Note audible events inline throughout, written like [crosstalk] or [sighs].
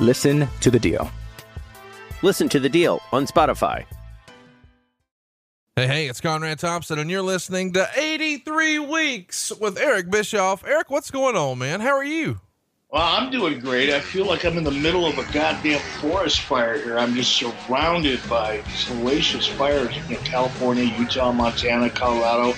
Listen to The Deal. Listen to the deal on Spotify. Hey, hey, it's Conrad Thompson, and you're listening to 83 Weeks with Eric Bischoff. Eric, what's going on, man? How are you? Well, I'm doing great. I feel like I'm in the middle of a goddamn forest fire here. I'm just surrounded by salacious fires in California, Utah, Montana, Colorado,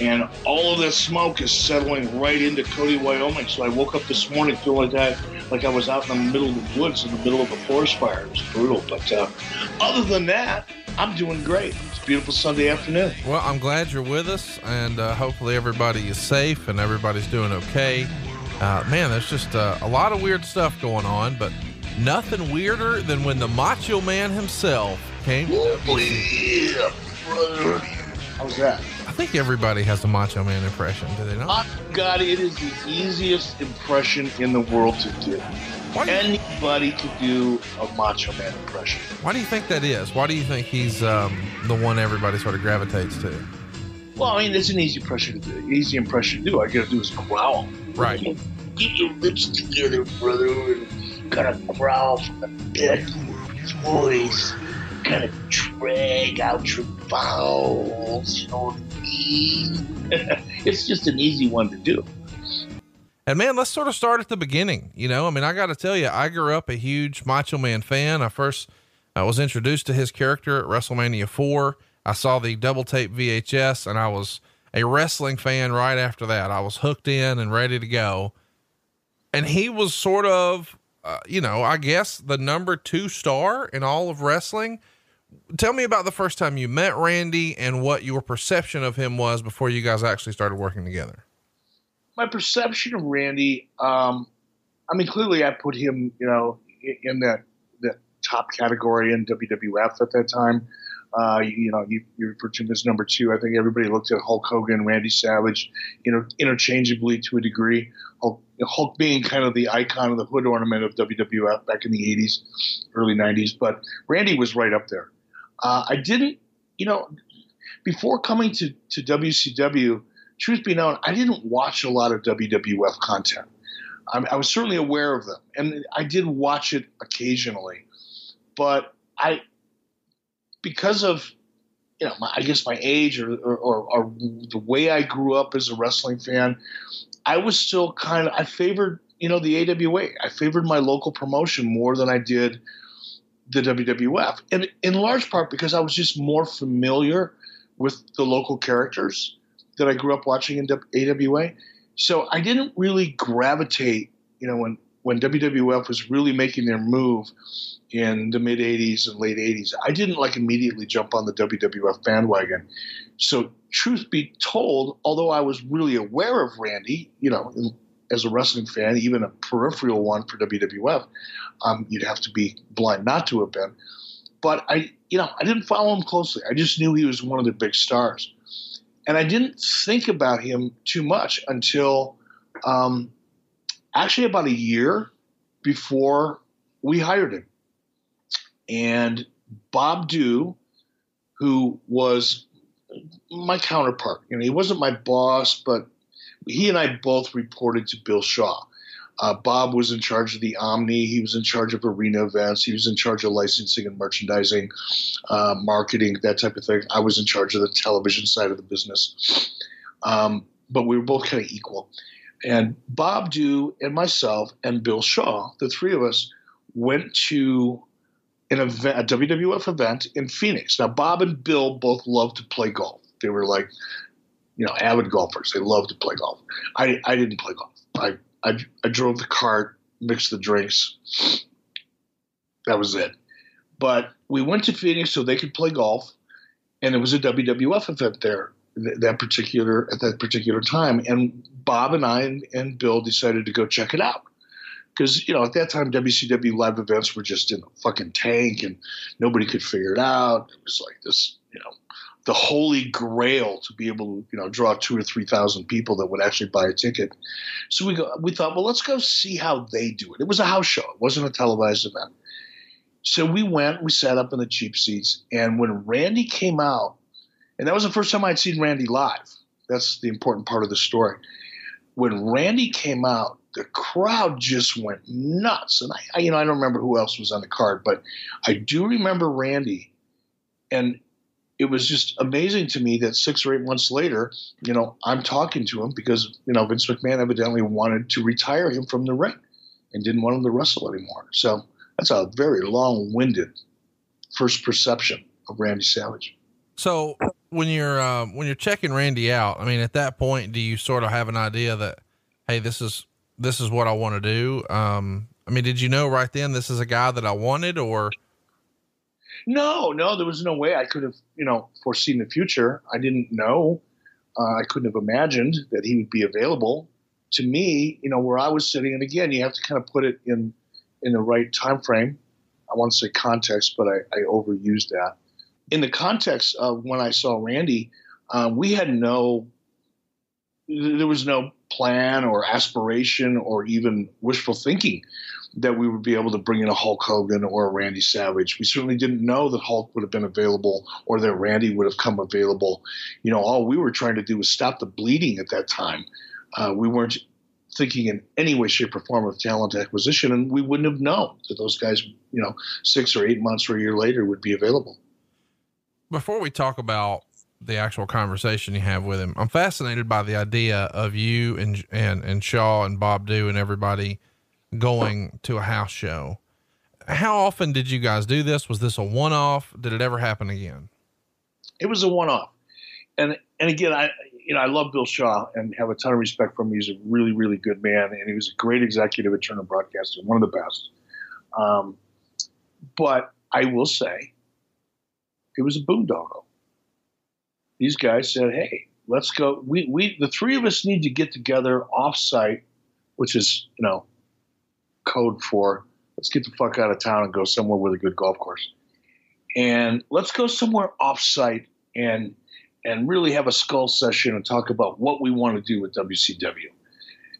and all of this smoke is settling right into Cody, Wyoming. So I woke up this morning feeling like I, like I was out in the middle of the woods in the middle of a forest fire. It was brutal. But uh, other than that, I'm doing great. It's a beautiful Sunday afternoon. Well, I'm glad you're with us, and uh, hopefully everybody is safe and everybody's doing okay. Uh, man, there's just uh, a lot of weird stuff going on, but nothing weirder than when the Macho Man himself came to WC. Yeah, brother. How's that? I think everybody has a Macho Man impression, do they not? Oh, God, it is the easiest impression in the world to do. Why do, you, Anybody could do a Macho Man impression. why do you think that is? Why do you think he's um, the one everybody sort of gravitates to? Well, I mean, it's an easy impression to do. Easy impression to do. All you gotta do is growl. Right. Get your lips together, brother, and kind of growl from the your voice. Kind of drag out your vowels, you know I? [laughs] it's just an easy one to do. And man, let's sort of start at the beginning. You know, I mean, I got to tell you, I grew up a huge Macho Man fan. I first I was introduced to his character at WrestleMania 4. I saw the double tape VHS and I was a wrestling fan right after that. I was hooked in and ready to go. And he was sort of, uh, you know, I guess the number two star in all of wrestling. Tell me about the first time you met Randy and what your perception of him was before you guys actually started working together. my perception of Randy, um, I mean, clearly I put him, you know, in that that top category in WWF at that time. Uh, you, know, you, you referred to him as number two. I think everybody looked at Hulk Hogan, Randy Savage, you know, interchangeably to a degree. Hulk, Hulk being kind of the icon of the hood ornament of WWF back in the 80s, early 90s. But Randy was right up there. Uh, I didn't, you know, before coming to, to WCW, truth be known, I didn't watch a lot of WWF content. I, I was certainly aware of them, and I did watch it occasionally, but I, because of, you know, my, I guess my age or, or, or, or the way I grew up as a wrestling fan, I was still kind of I favored you know the AWA. I favored my local promotion more than I did the WWF, and in large part because I was just more familiar with the local characters that I grew up watching in AWA. So I didn't really gravitate, you know, when when WWF was really making their move in the mid 80s and late 80s, I didn't like immediately jump on the WWF bandwagon. So, truth be told, although I was really aware of Randy, you know, as a wrestling fan, even a peripheral one for WWF, um, you'd have to be blind not to have been. But I, you know, I didn't follow him closely. I just knew he was one of the big stars, and I didn't think about him too much until um, actually about a year before we hired him. And Bob Dhue, who was my counterpart, you know, he wasn't my boss, but he and I both reported to Bill Shaw. Uh, Bob was in charge of the Omni. He was in charge of arena events. He was in charge of licensing and merchandising, uh, marketing, that type of thing. I was in charge of the television side of the business. Um, but we were both kind of equal. And Bob Dhue and myself and Bill Shaw, the three of us, went to an event, a WWF event in Phoenix. Now, Bob and Bill both loved to play golf. They were like, you know, avid golfers. They love to play golf. I, I didn't play golf. I, I, I drove the cart, mixed the drinks. That was it. But we went to Phoenix so they could play golf, and there was a WWF event there that particular at that particular time. And Bob and I and, and Bill decided to go check it out because you know at that time WCW live events were just in a fucking tank and nobody could figure it out. It was like this, you know, the holy grail to be able to you know draw two or three thousand people that would actually buy a ticket. So we go, we thought, well, let's go see how they do it. It was a house show. It wasn't a televised event. So we went, we sat up in the cheap seats, and when Randy came out, and that was the first time I'd seen Randy live. That's the important part of the story. When Randy came out, the crowd just went nuts. And I, I, you know, I don't remember who else was on the card, but I do remember Randy. And it was just amazing to me that six or eight months later, you know, I'm talking to him because, you know, Vince McMahon evidently wanted to retire him from the ring and didn't want him to wrestle anymore. So that's a very long winded first perception of Randy Savage. So when you're uh, when you're checking Randy out, I mean, at that point, do you sort of have an idea that, hey, this is this is what I want to do? Um, I mean, did you know right then this is a guy that I wanted or? No, no, there was no way I could have, you know, foreseen the future. I didn't know. Uh, I couldn't have imagined that he would be available to me, you know, where I was sitting. And again, you have to kind of put it in, in the right time frame. I want to say context, but I, I overused that. In the context of when I saw Randy, uh, we had no, there was no plan or aspiration or even wishful thinking that we would be able to bring in a Hulk Hogan or a Randy Savage. We certainly didn't know that Hulk would have been available or that Randy would have come available. You know, all we were trying to do was stop the bleeding at that time. Uh, we weren't thinking in any way, shape, or form of talent acquisition, and we wouldn't have known that those guys, you know, six or eight months or a year later would be available. Before we talk about the actual conversation you have with him. I'm fascinated by the idea of you and and and Shaw and Bob Dhue and everybody going to a house show. How often did you guys do this? Was this a one off? Did it ever happen again? It was a one off. And and again, I you know I love Bill Shaw and have a ton of respect for him. He's a really really good man, and he was a great executive at Turner Broadcasting, one of the best. Um, but I will say, it was a boondoggle these guys said, "Hey, let's go. We we the three of us need to get together off-site, which is you know code for let's get the fuck out of town and go somewhere with a good golf course, and let's go somewhere off-site and and really have a skull session and talk about what we want to do with WCW."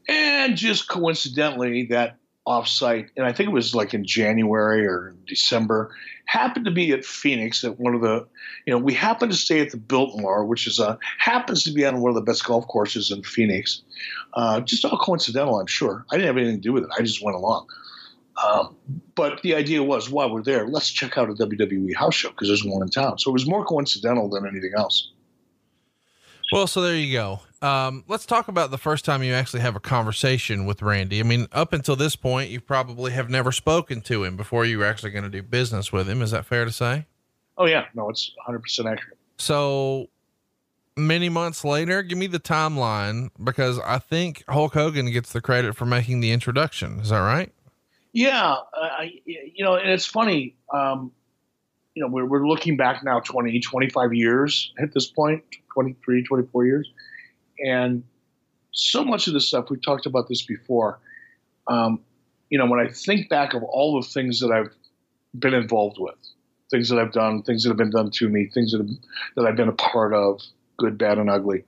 And just coincidentally, that offsite, and I think it was like in January or December, happened to be at Phoenix at one of the, you know, we happened to stay at the Biltmore, which is a happens to be on one of the best golf courses in Phoenix. Uh, just all coincidental, I'm sure. I didn't have anything to do with it. I just went along. Um, but the idea was, while we're there, let's check out a WWE house show because there's one in town. So it was more coincidental than anything else. Well, so there you go. Um, let's talk about the first time you actually have a conversation with Randy. I mean, up until this point, you probably have never spoken to him before you were actually going to do business with him. Is that fair to say? Oh yeah, no, it's 100 percent accurate. So many months later, give me the timeline because I think Hulk Hogan gets the credit for making the introduction. Is that right? Yeah, uh, you know, and it's funny. Um, you know, we're, we're looking back now 20, 25 years at this point, 23, 24 years and so much of this stuff, we've talked about this before. Um, you know, when I think back of all the things that I've been involved with, things that I've done, things that have been done to me, things that, have, that I've been a part of, good, bad, and ugly.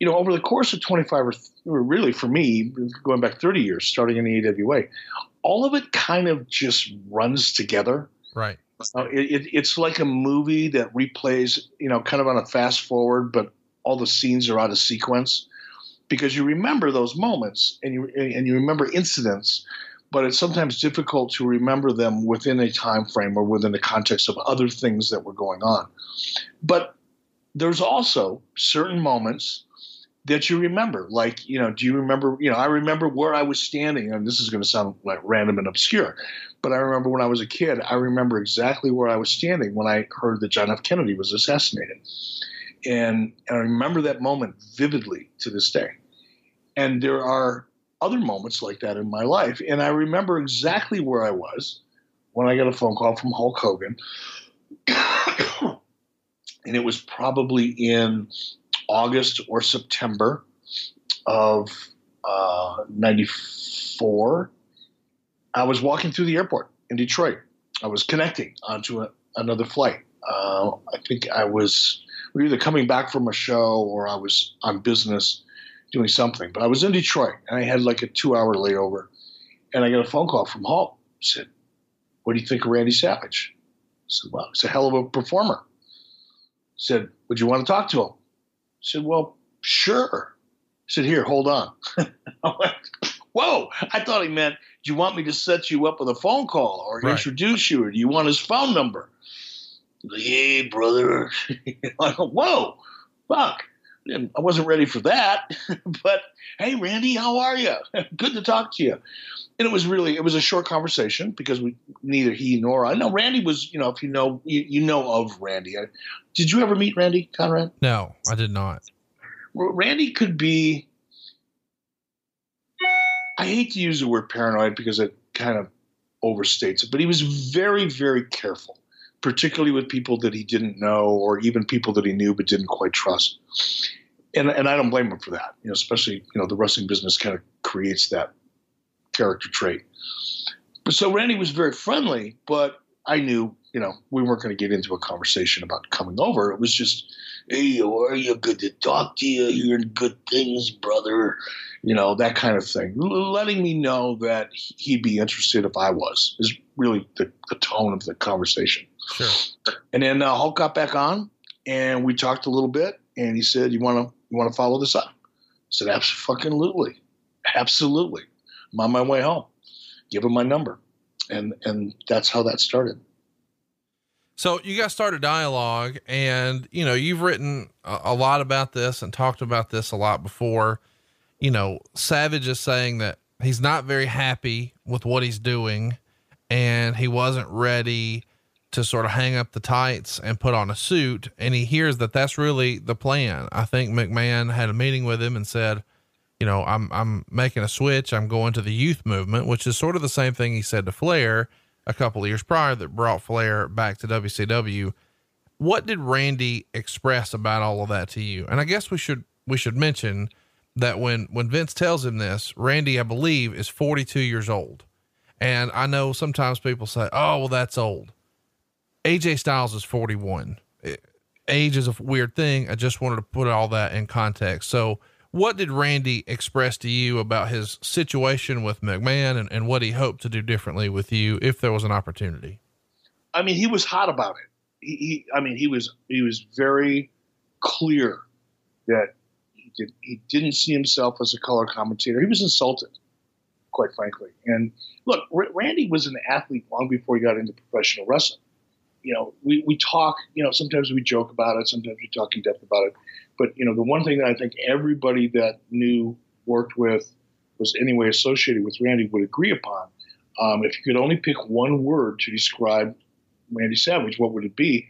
You know, over the course of 25 or, th- or really for me, going back 30 years, starting in the AWA, all of it kind of just runs together. Right. Uh, it, it, it's like a movie that replays, you know, kind of on a fast forward, but all the scenes are out of sequence. Because you remember those moments and you and you remember incidents but it's sometimes difficult to remember them within a time frame or within the context of other things that were going on. But there's also certain moments that you remember like you know do you remember you know i remember where i was standing and this is going to sound like random and obscure But I remember when I was a kid, I remember exactly where I was standing when I heard that John F. Kennedy was assassinated. And, and I remember that moment vividly to this day. And there are other moments like that in my life. And I remember exactly where I was when I got a phone call from Hulk Hogan. [coughs] and it was probably in August or September of uh, 94. I was walking through the airport in Detroit. I was connecting onto a, another flight. Uh, I think I was we were either coming back from a show or I was on business doing something. But I was in Detroit and I had like a two hour layover. And I got a phone call from Hulk. He said, What do you think of Randy Savage? I said, Well, he's a hell of a performer. He said, Would you want to talk to him? I said, Well, sure. He said, Here, hold on. [laughs] [laughs] Whoa, I thought he meant, Do you want me to set you up with a phone call or Right. introduce you or do you want his phone number? Like, Hey, brother. [laughs] I go, Whoa, fuck. And I wasn't ready for that. [laughs] but hey, Randy, how are you? [laughs] Good to talk to you. And it was really, it was a short conversation because we neither he nor I. know Randy was, you know, if you know, you, you know of Randy. Did you ever meet Randy Conrad? No, I did not. Randy could be. I hate to use the word paranoid because it kind of overstates it, but he was very, very careful, particularly with people that he didn't know or even people that he knew but didn't quite trust. And and I don't blame him for that. You know, especially you know the wrestling business kind of creates that character trait. But so Randy was very friendly, but I knew you know we weren't going to get into a conversation about coming over. It was just hey, how are you? Good to talk to you. You're in good things, brother. You know, that kind of thing. L- letting me know that he'd be interested if I was is really the, the tone of the conversation. Sure. And then uh, Hulk got back on, and we talked a little bit, and he said, "You want to you want to follow this up?" I said, "Absolutely, absolutely. I'm on my way home. Give him my number." And and that's how that started. So you guys started a dialogue and, you know, you've written a, a lot about this and talked about this a lot before. You know, Savage is saying that he's not very happy with what he's doing and he wasn't ready to sort of hang up the tights and put on a suit. And he hears that that's really the plan. I think McMahon had a meeting with him and said, you know, I'm, I'm making a switch. I'm going to the youth movement, which is sort of the same thing he said to Flair a couple of years prior that brought Flair back to WCW. What did Randy express about all of that to you? And I guess we should we should mention that when when Vince tells him this, Randy, I believe, is 42 years old. And I know sometimes people say, "Oh, well that's old." AJ Styles is 41. It- age is a weird thing. I just wanted to put all that in context. So, what did Randy express to you about his situation with McMahon and, and what he hoped to do differently with you if there was an opportunity? I mean, he was hot about it. He, he I mean, he was he was very clear that he did he didn't see himself as a color commentator. He was insulted, quite frankly. And look, R- Randy was an athlete long before he got into professional wrestling. You know, we, we talk, you know, sometimes we joke about it, sometimes we talk in depth about it. But, you know, the one thing that I think everybody that knew, worked with, was anyway associated with Randy would agree upon. Um, if you could only pick one word to describe Randy Savage, what would it be?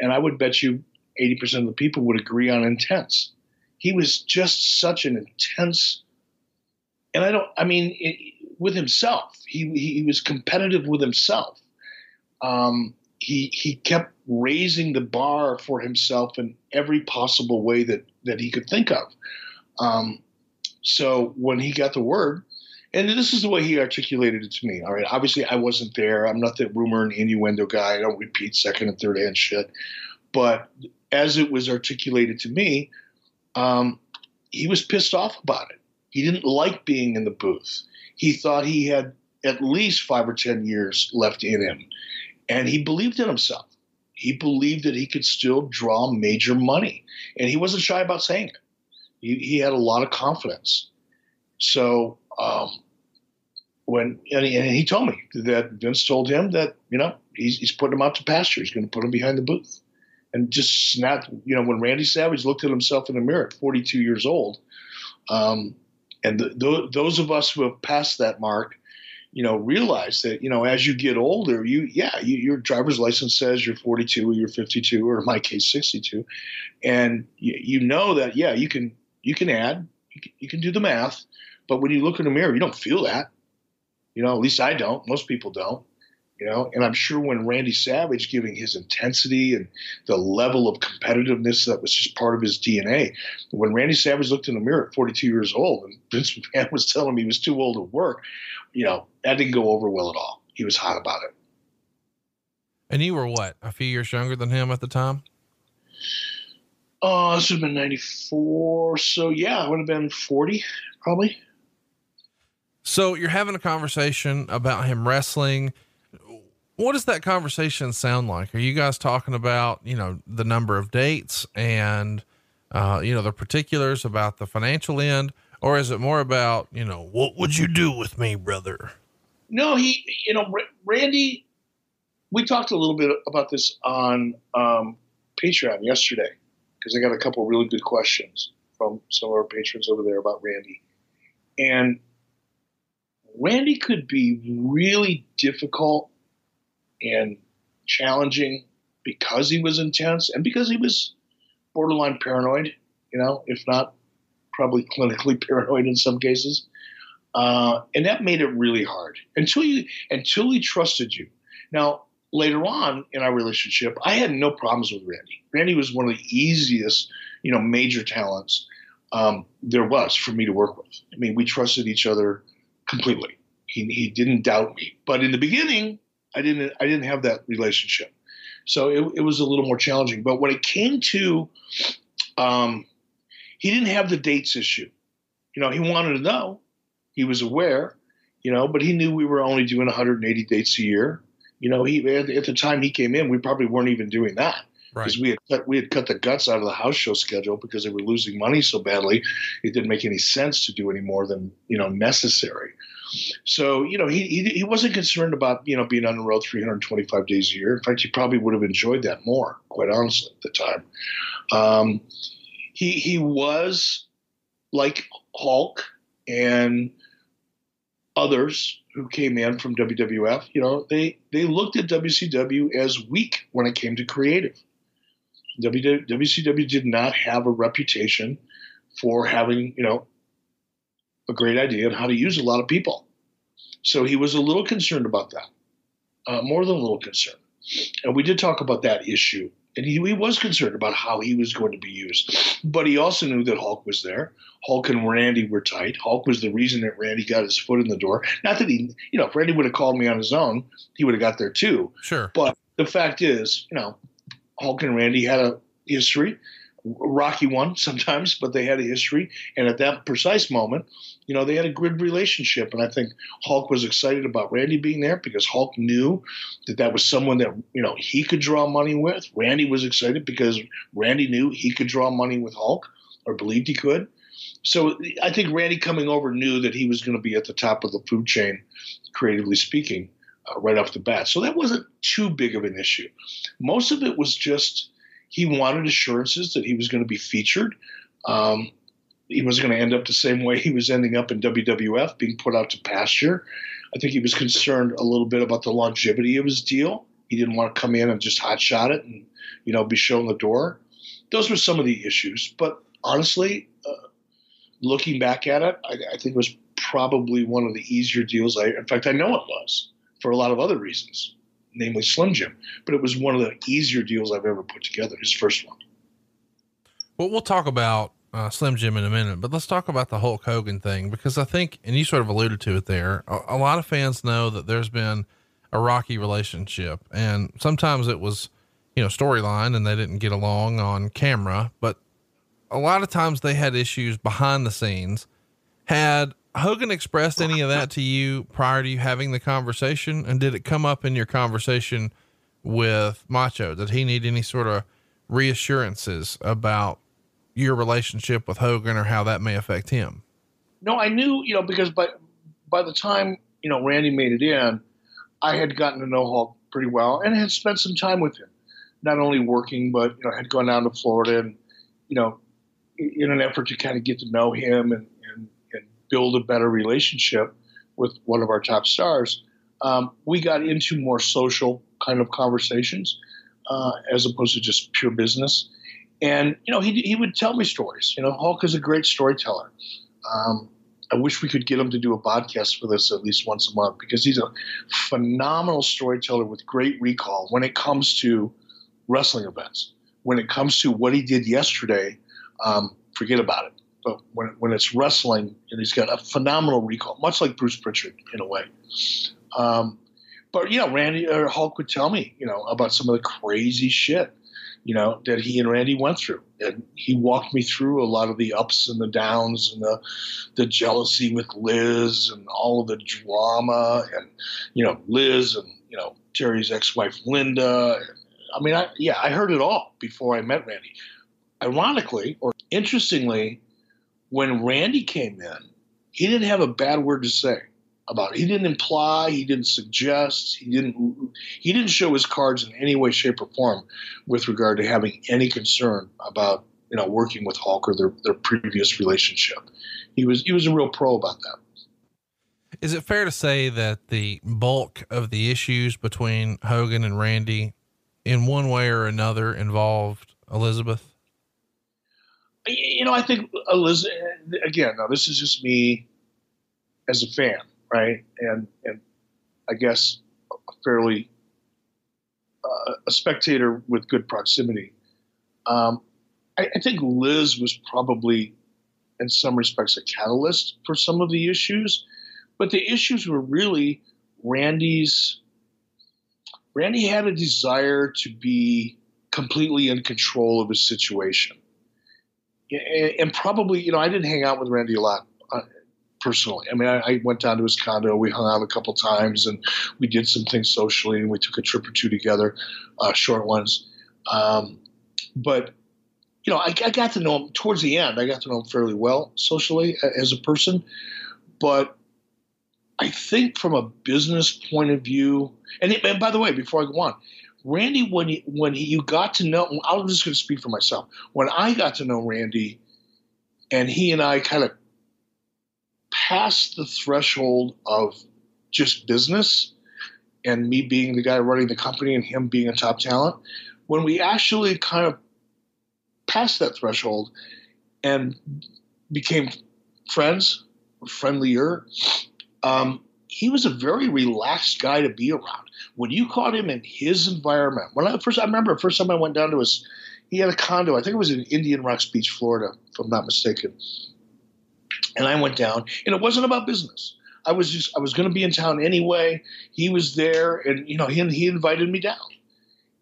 And I would bet you 80% of the people would agree on intense. He was just such an intense, and I don't, I mean, it, with himself, he, he was competitive with himself. Um, he, he kept raising the bar for himself in every possible way that, that he could think of. Um, so when he got the word, and this is the way he articulated it to me. All right. Obviously, I wasn't there. I'm not the rumor and innuendo guy. I don't repeat second and third hand shit. But as it was articulated to me, um, he was pissed off about it. He didn't like being in the booth. He thought he had at least five or 10 years left in him. And he believed in himself. He believed that he could still draw major money. And he wasn't shy about saying it. He, he had a lot of confidence. So um, when and he, and he told me that Vince told him that you know he's, he's putting him out to pasture. He's going to put him behind the booth, and just snapped. You know when Randy Savage looked at himself in the mirror at 42 years old, um, and the, th- those of us who have passed that mark, you know, realize that, you know, as you get older, you, yeah, you, your driver's license says you're 42 or you're 52, or in my case, 62. And you, you know that, yeah, you can, you can add, you can, you can do the math, but when you look in the mirror, you don't feel that. You know, at least I don't. Most people don't you know? And i'm sure when randy savage giving his intensity and the level of competitiveness that was just part of his dna when randy savage looked in the mirror at 42 years old and [laughs] vince mcmahon was telling him he was too old to work you know that didn't go over well at all. He was hot about it. And you were what a few years younger than him at the time? Uh this would have been 94 so yeah i would have been 40 probably. So you're having a conversation about him wrestling what does that conversation sound like? Are you guys talking about, you know, the number of dates and, uh, you know, the particulars about the financial end, or is it more about, you know, what would you do with me, brother? No, he, you know, Randy, we talked a little bit about this on um, Patreon yesterday because I got a couple really good questions from some of our patrons over there about Randy. And Randy could be really difficult and challenging because he was intense and because he was borderline paranoid, you know, if not probably [laughs] clinically paranoid in some cases. Uh, and that made it really hard until you until he trusted you. Now, later on in our relationship, I had no problems with Randy. Randy was one of the easiest, you know, major talents um, there was for me to work with. I mean, we trusted each other completely. He, he didn't doubt me. But in the beginning, I didn't I didn't have that relationship, so it, it was a little more challenging. But when it came to, um, he didn't have the dates issue. You know, he wanted to know. He was aware. You know, but he knew we were only doing 180 dates a year. You know, he at, at the time he came in, we probably weren't even doing that because right. we had cut, we had cut the guts out of the house show schedule because they were losing money so badly. It didn't make any sense to do any more than you know necessary. So you know he, he, he wasn't concerned about you know being on the road 325 days a year. In fact, he probably would have enjoyed that more, quite honestly, at the time. Um, he he was like Hulk and others who came in from WWF. You know they they looked at WCW as weak when it came to creative. WCW did not have a reputation for having you know a great idea on how to use a lot of people. So he was a little concerned about that, uh, more than a little concerned. And we did talk about that issue. And he, he was concerned about how he was going to be used. But he also knew that Hulk was there. Hulk and Randy were tight. Hulk was the reason that Randy got his foot in the door. Not that he, you know, if Randy would have called me on his own, he would have got there too. Sure. But the fact is, you know, Hulk and Randy had a history rocky one [laughs] sometimes, but they had a history. And at that precise moment, you know, they had a good relationship. And I think Hulk was excited about Randy being there because Hulk knew that that was someone that, you know, he could draw money with. Randy was excited because Randy knew he could draw money with Hulk or believed he could. So I think Randy coming over knew that he was going to be at the top of the food chain, creatively speaking, uh, right off the bat. So that wasn't too big of an issue. Most of it was just he wanted assurances that he was going to be featured. Um, he was going to end up the same way he was ending up in WWF, being put out to pasture. I think he was concerned a little bit about the longevity of his deal. He didn't want to come in and just hot shot it and you know be shown the door. Those were some of the issues. But honestly, uh, looking back at it, I, I think it was probably one of the easier deals. I, in fact, I know it was for a lot of other reasons namely Slim Jim. But it was one of the easier deals I've ever put together, his first one. Well, we'll talk about uh, Slim Jim in a minute, but let's talk about the Hulk Hogan thing because I think, and you sort of alluded to it there, a, a lot of fans know that there's been a rocky relationship, and sometimes it was, you know, storyline and they didn't get along on camera, but a lot of times they had issues behind the scenes. Had Hogan expressed any of that to you prior to you having the conversation? And did it come up in your conversation with Macho? Did he need any sort of reassurances about your relationship with Hogan or how that may affect him? No, I knew, you know, because by by the time, you know, Randy made it in, I had gotten to know Hulk pretty well and had spent some time with him. Not only working, but you know, had gone down to Florida and, you know, in an effort to kind of get to know him and build a better relationship with one of our top stars, um, we got into more social kind of conversations uh, as opposed to just pure business. And you know, he he would tell me stories. You know, Hulk is a great storyteller. Um, I wish we could get him to do a podcast with us at least once a month because he's a phenomenal storyteller with great recall when it comes to wrestling events. When it comes to what he did yesterday, um, forget about it. But when, when it's wrestling, and he's got a phenomenal recall, much like Bruce Pritchard in a way. Um, but you know, Randy or Hulk would tell me, you know, about some of the crazy shit you know, that he and Randy went through. And he walked me through a lot of the ups and the downs and the the jealousy with Liz and all of the drama and you know, Liz and, you know, Terry's ex-wife Linda. I mean, I, yeah, I heard it all before I met Randy. Ironically, or interestingly, when Randy came in, he didn't have a bad word to say about it. He didn't imply, he didn't suggest, he didn't he didn't show his cards in any way, shape, or form with regard to having any concern about you know working with Hulk or their, their previous relationship. He was he was a real pro about that. Is it fair to say that the bulk of the issues between Hogan and Randy, in one way or another, involved Elizabeth? You know, I think Elizabeth. Again, now this is just me as a fan right? And and I guess a fairly uh, a spectator with good proximity. Um, I, I, think Liz was probably, in some respects, a catalyst for some of the issues, but the issues were really Randy's. Randy had a desire to be completely in control of his situation. And probably, you know, I didn't hang out with Randy a lot personally. I mean, I, I, went down to his condo. We hung out a couple times, and we did some things socially, and we took a trip or two together, uh, short ones. Um, but you know, I, I, got to know him towards the end. I got to know him fairly well socially as a person, but I think from a business point of view, and, it, and by the way, before I go on, Randy, when he, when he, you got to know, I'm just going to speak for myself. When I got to know Randy, and he and I kind of passed the threshold of just business and me being the guy running the company and him being a top talent, when we actually kind of passed that threshold and became friends, friendlier, um, he was a very relaxed guy to be around. When you caught him in his environment, when I first I remember the first time I went down to his, he had a condo. I think it was in Indian Rocks Beach, Florida, if I'm not mistaken. And I went down, and it wasn't about business. I was just I was going to be in town anyway. He was there, and you know he he invited me down.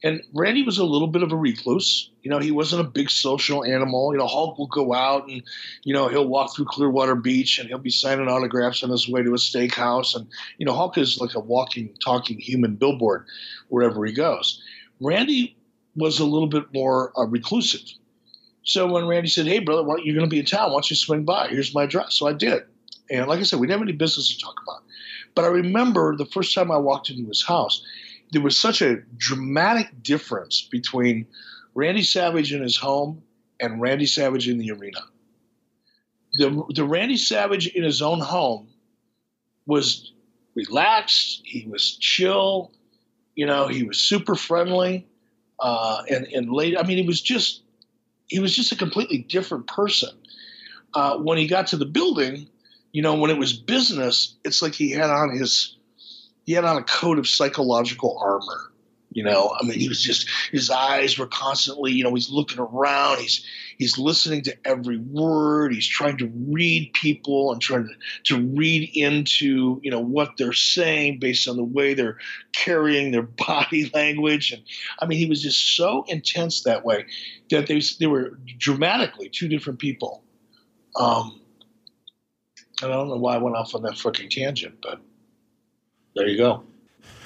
And Randy was a little bit of a recluse. You know, he wasn't a big social animal. You know, Hulk will go out and, you know, he'll walk through Clearwater Beach and he'll be signing autographs on his way to a steakhouse. And, you know, Hulk is like a walking, talking human billboard wherever he goes. Randy was a little bit more uh, reclusive. So when Randy said, "Hey, brother, you're going to be in town? Why don't you swing by? Here's my address." So I did, and like I said, we didn't have any business to talk about. But I remember the first time I walked into his house, there was such a dramatic difference between Randy Savage in his home and Randy Savage in the arena. The, the Randy Savage in his own home was relaxed. He was chill. You know, he was super friendly. Uh, and, and late, I mean, he was just he was just a completely different person. Uh, when he got to the building, you know, when it was business, it's like he had on his he had on a coat of psychological armor. You know, I mean, he was just his eyes were constantly, you know, he's looking around, he's he's listening to every word, he's trying to read people and trying to, to read into, you know, what they're saying based on the way they're carrying their [laughs] body language. And I mean, he was just so intense that way that they they were dramatically two different people. Um, and I don't know why I went off on that fucking tangent, but there you go.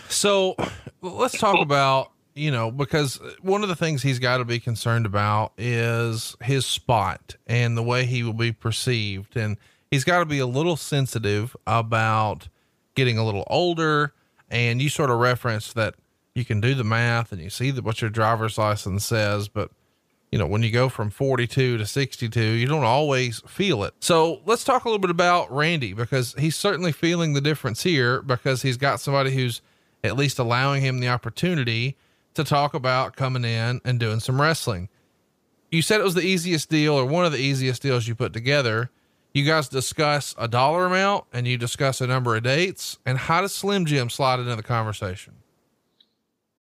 So let's talk about, you know, because one of the things he's got to be concerned about is his spot and the way he will be perceived. And he's got to be a little sensitive about getting a little older. And you sort of referenced that you can do the math and you see that what your driver's license says, but you know, when you go from 42 to 62, you don't always feel it. So let's talk a little bit about Randy because he's certainly feeling the difference here because he's got somebody who's at least allowing him the opportunity to talk about coming in and doing some wrestling. You said it was the easiest deal or one of the easiest deals you put together. You guys discuss a dollar amount and you discuss a number of dates. And how does Slim Jim slide into the conversation?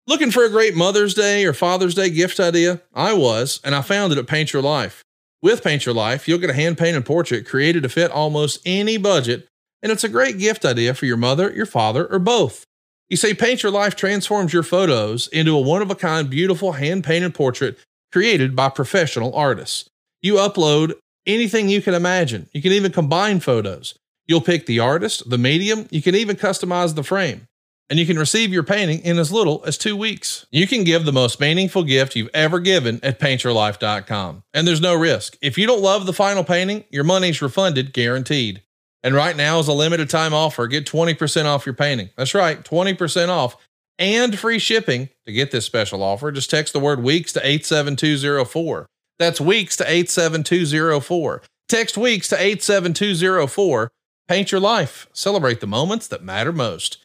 Looking for a great Mother's Day or Father's Day gift idea? I was, and I found it at Paint Your Life. With Paint Your Life, you'll get a hand painted portrait created to fit almost any budget, and it's a great gift idea for your mother, your father, or both. You say Paint Your Life transforms your photos into a one of a kind, beautiful hand painted portrait created by professional artists. You upload anything you can imagine. You can even combine photos. You'll pick the artist, the medium, you can even customize the frame and you can receive your painting in as little as two weeks. You can give the most meaningful gift you've ever given at paintyourlife.com. And there's no risk. If you don't love the final painting, your money's refunded guaranteed. And right now is a limited time offer. Get 20% off your painting. That's right, 20% off and free shipping. To get this special offer, just text the word weeks to 87204. That's weeks to 87204. Text weeks to 87204. Paint your life. Celebrate the moments that matter most.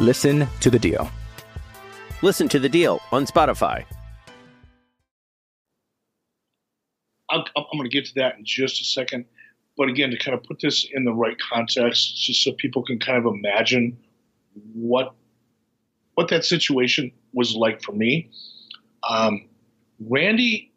Listen to The Deal. Listen to the deal on Spotify. I'll, I'm going to get to that in just a second. But again, to kind of put this in the right context, just so people can kind of imagine what what that situation was like for me. Um, Randy,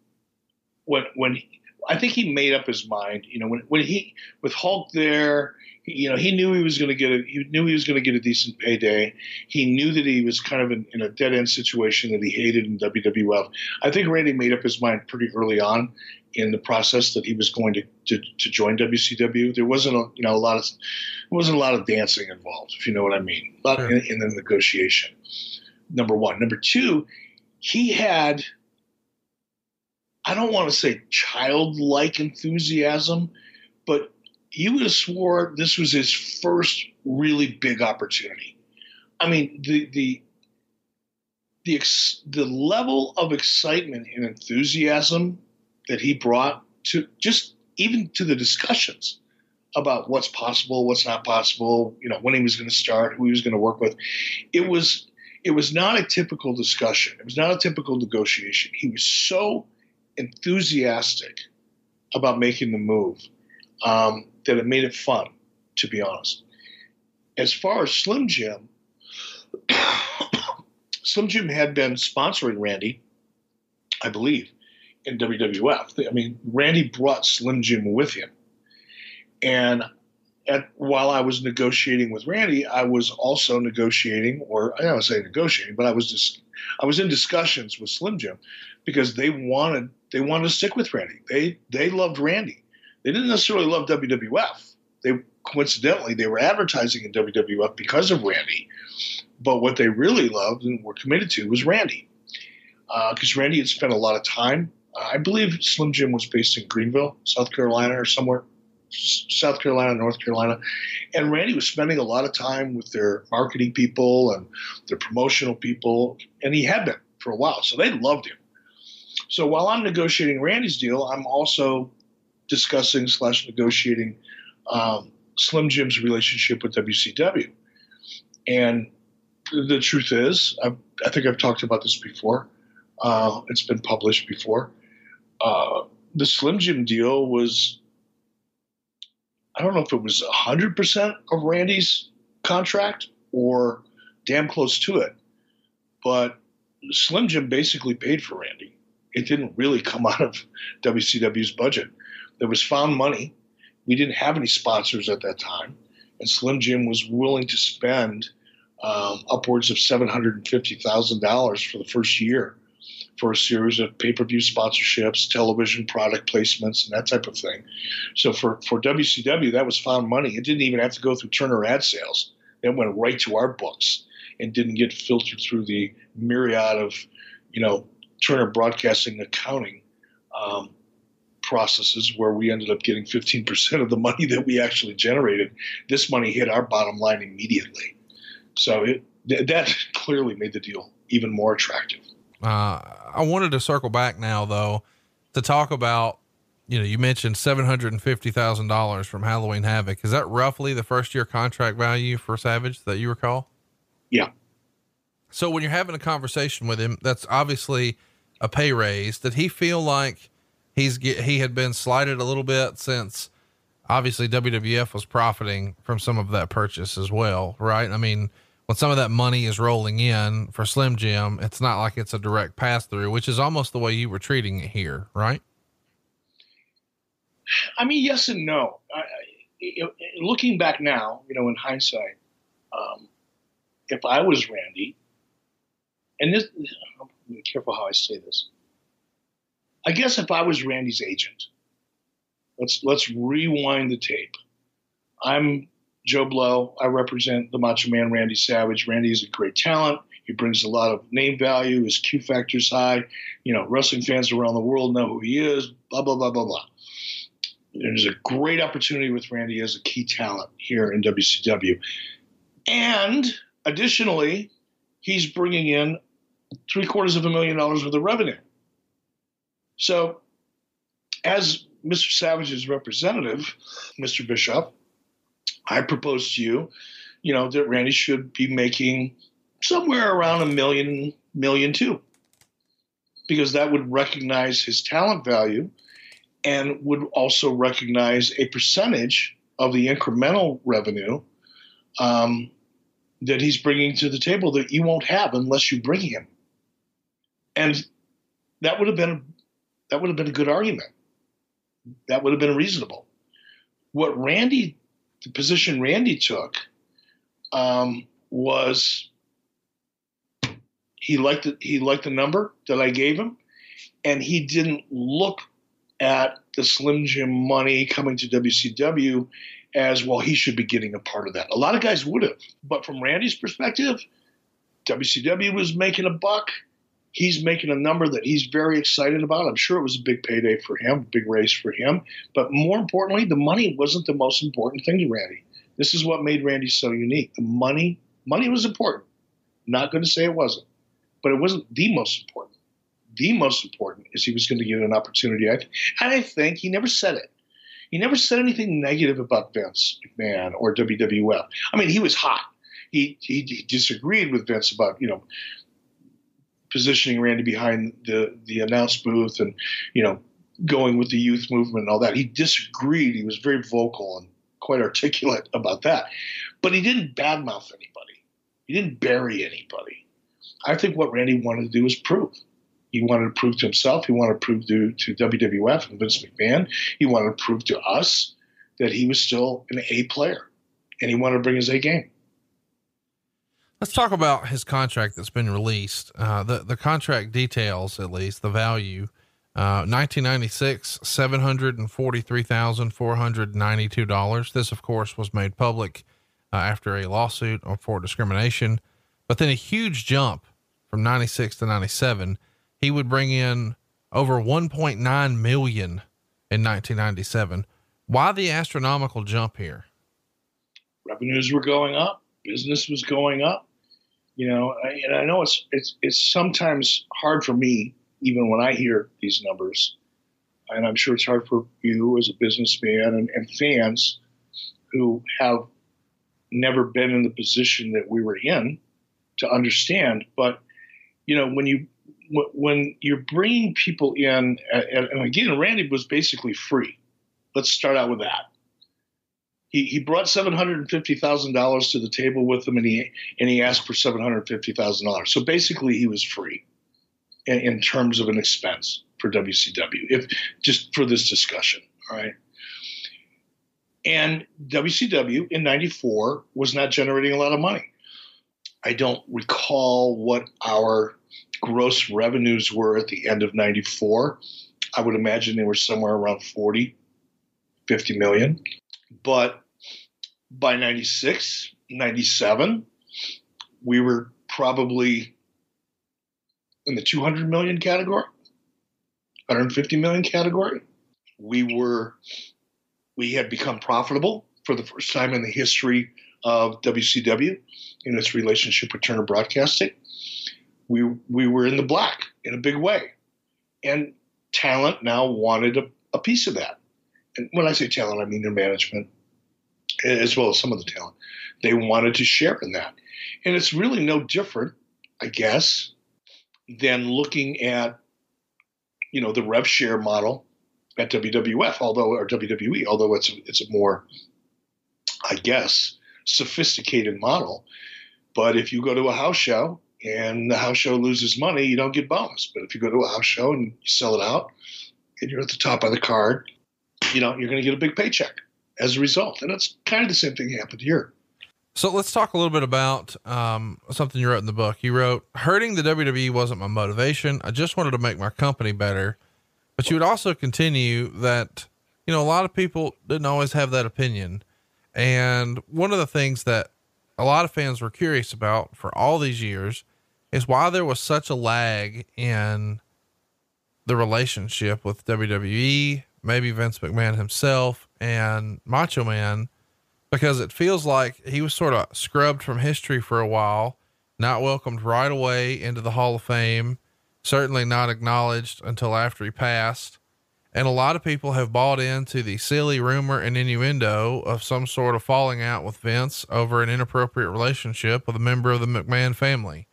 when when he, I think he made up his mind, you know, when when he with Hulk there, he, you know, he knew he was going to get a he knew he was going to get a decent payday. He knew that he was kind of in, in a dead end situation that he hated in WWF. I think Randy made up his mind pretty early on in the process that he was going to, to, to join WCW. There wasn't a you know a lot of there wasn't a lot of dancing involved, if you know what I mean, a lot Sure. in, in the negotiation. Number one, number two, he had I don't want to say childlike enthusiasm, but you would have swore this was his first really big opportunity. I mean, the the the ex, the level of excitement and enthusiasm that he brought to just even to the discussions about what's possible, what's not possible, you know, when he was going to start, who he was going to work with. It was it was not a typical discussion. It was not a typical negotiation. He was so enthusiastic about making the move um, that it made it fun, to be honest. As far as Slim Jim, [coughs] Slim Jim had been sponsoring Randy, I believe, in WWF. I mean, Randy brought Slim Jim with him. And at, while I was negotiating with Randy, I was also negotiating, or I don't say negotiating, but I was just I was in discussions with Slim Jim because they wanted they wanted to stick with Randy. They they loved Randy. They didn't necessarily love WWF. They coincidentally they were advertising in WWF because of Randy, but what they really loved and were committed to was Randy, because Randy had spent a lot of time. Uh, I believe Slim Jim was based in Greenville, South Carolina, or somewhere South Carolina, North Carolina, and Randy was spending a lot of time with their marketing people and their promotional people, and he had been for a while, so they loved him. So while I'm negotiating Randy's deal, I'm also discussing slash negotiating um, Slim Jim's relationship with WCW. And the truth is, I've, I think I've talked about this before. Uh, it's been published before. Uh, the Slim Jim deal was, I don't know if it was 100% of Randy's contract or damn close to it. But Slim Jim basically paid for Randy. It didn't really come [laughs] out of WCW's budget. There was found money. We didn't have any sponsors at that time. And Slim Jim was willing to spend um, upwards of $750,000 for the first year for a series of pay-per-view sponsorships, television product placements, and that type of thing. So for for WCW, that was found money. It didn't even have to go through Turner ad sales. It went right to our books and didn't get filtered through the myriad of, you know, Turner Broadcasting accounting um, processes where we ended up getting 15% of the money that we actually generated. This money hit our bottom line immediately. So it, th- that clearly made the deal even more attractive. Uh, I wanted to circle back now, though, to talk about. You know, you mentioned seven hundred and fifty thousand dollars from Halloween Havoc. Is that roughly the first year contract value for Savage that you recall? Yeah. So when you're having a conversation with him, that's obviously a pay raise. Did he feel like he's he had been slighted a little bit since obviously WWF was profiting from some of that purchase as well, right? I mean, when some of that money is rolling in for Slim Jim, it's not like it's a direct pass through, which is almost the way you were treating it here, right? I mean, yes and no. I, I, looking back now, you know, in hindsight, um, if I was Randy, and this, I'm careful how I say this. I guess if I was Randy's agent, let's let's rewind the tape. I'm Joe Blow. I represent the Macho Man Randy Savage. Randy is a great talent. He brings a lot of name value. His Q factor is high. You know, wrestling fans around the world know who he is. Blah blah blah blah blah. There's a great opportunity with Randy as a key talent here in WCW, and additionally, he's bringing in three quarters of a million dollars worth of revenue. So, as Mr. Savage's representative, Mr. Bishop, I propose to you, you know, that Randy should be making somewhere around a million, million two, because that would recognize his talent value and would also recognize a percentage of the incremental revenue um, that he's bringing to the table that you won't have unless you bring him. And that would have been that would have been a good argument. That would have been reasonable. What Randy the position Randy took um, was he liked the, he liked the number that I gave him, and he didn't look at the Slim Jim money coming to WCW as well. He should be getting a part of that. A lot of guys would have, but from Randy's perspective, WCW was making a buck. He's making a number that he's very excited about. I'm sure it was a big payday for him, big raise for him. But more importantly, the money wasn't the most important thing to Randy. This is what made Randy so unique. The money, money was important. Not going to say it wasn't, but it wasn't the most important. The most important is he was going to get an opportunity. and I think he never said it. He never said anything negative about Vince McMahon or WWF. I mean, he was hot. He, he, he disagreed with Vince about you know positioning Randy behind the the announce booth and you know going with the youth movement and all that. He disagreed. He was very vocal and quite articulate about that, but he didn't badmouth anybody. He didn't bury anybody. I think what Randy wanted to do was prove. He wanted to prove to himself. He wanted to prove to, to WWF and Vince McMahon. He wanted to prove to us that he was still an A player, and he wanted to bring his A game. Let's talk about his contract that's been released. Uh, the the contract details, at least the value. Uh, 1996, seven hundred and forty-three thousand four hundred ninety-two dollars. This, of course, was made public uh, after a lawsuit for discrimination. But then a huge jump from 96 to 97. He would bring in over 1.9 million in 1997. Why the astronomical jump here? Revenues were going up, business was going up. You know, and I know it's it's it's sometimes hard for me, even when I hear these numbers, and I'm sure it's hard for you as a businessman and, and fans who have never been in the position that we were in to understand. But you know, when you when you're bringing people in, and again, Randy was basically free. Let's start out with that he, he brought seven hundred and fifty thousand dollars to the table with him, and he and he asked for seven hundred fifty thousand dollars. So basically, he was free in, in, terms of an expense for WCW, if just for this discussion. All right. And WCW in '94 was not generating a lot of money. I don't recall what our gross revenues were at the end of 94. I would imagine they were somewhere around 40, 50 million. But by 96, 97, we were probably in the 200 million category, 150 million category. We were, we had become profitable for the first time in the history of WCW in its relationship with Turner Broadcasting. We, we were in the black in a big way. And talent now wanted a, a piece of that. And when I say talent, I mean their management, as well as some of the talent. They wanted to share in that. And it's really no different, I guess, than looking at, you know, the rev share model at WWF, although or WWE, although it's it's a more, I guess, sophisticated model. But if you go to a house show and the house show loses money, you don't get bonus. But if you go to a house show and you sell it out, and you're at the top of the card, you know you're going to get a big paycheck as a result. And it's kind of the same thing happened here. So let's talk a little bit about um, something you wrote in the book. You wrote, hurting the WWE wasn't my motivation. I just wanted to make my company better. But you would also continue that, you know, a lot of people didn't always have that opinion. And one of the things that a lot of fans were curious about for all these years is why there was such a lag in the relationship with WWE, maybe Vince McMahon himself and Macho Man because it feels like he was sort of scrubbed from history for a while, not welcomed right away into the Hall of Fame, certainly not acknowledged until after he passed. And a lot of people have bought into the silly rumor and innuendo of some sort of falling out with Vince over an inappropriate relationship with a member of the McMahon family.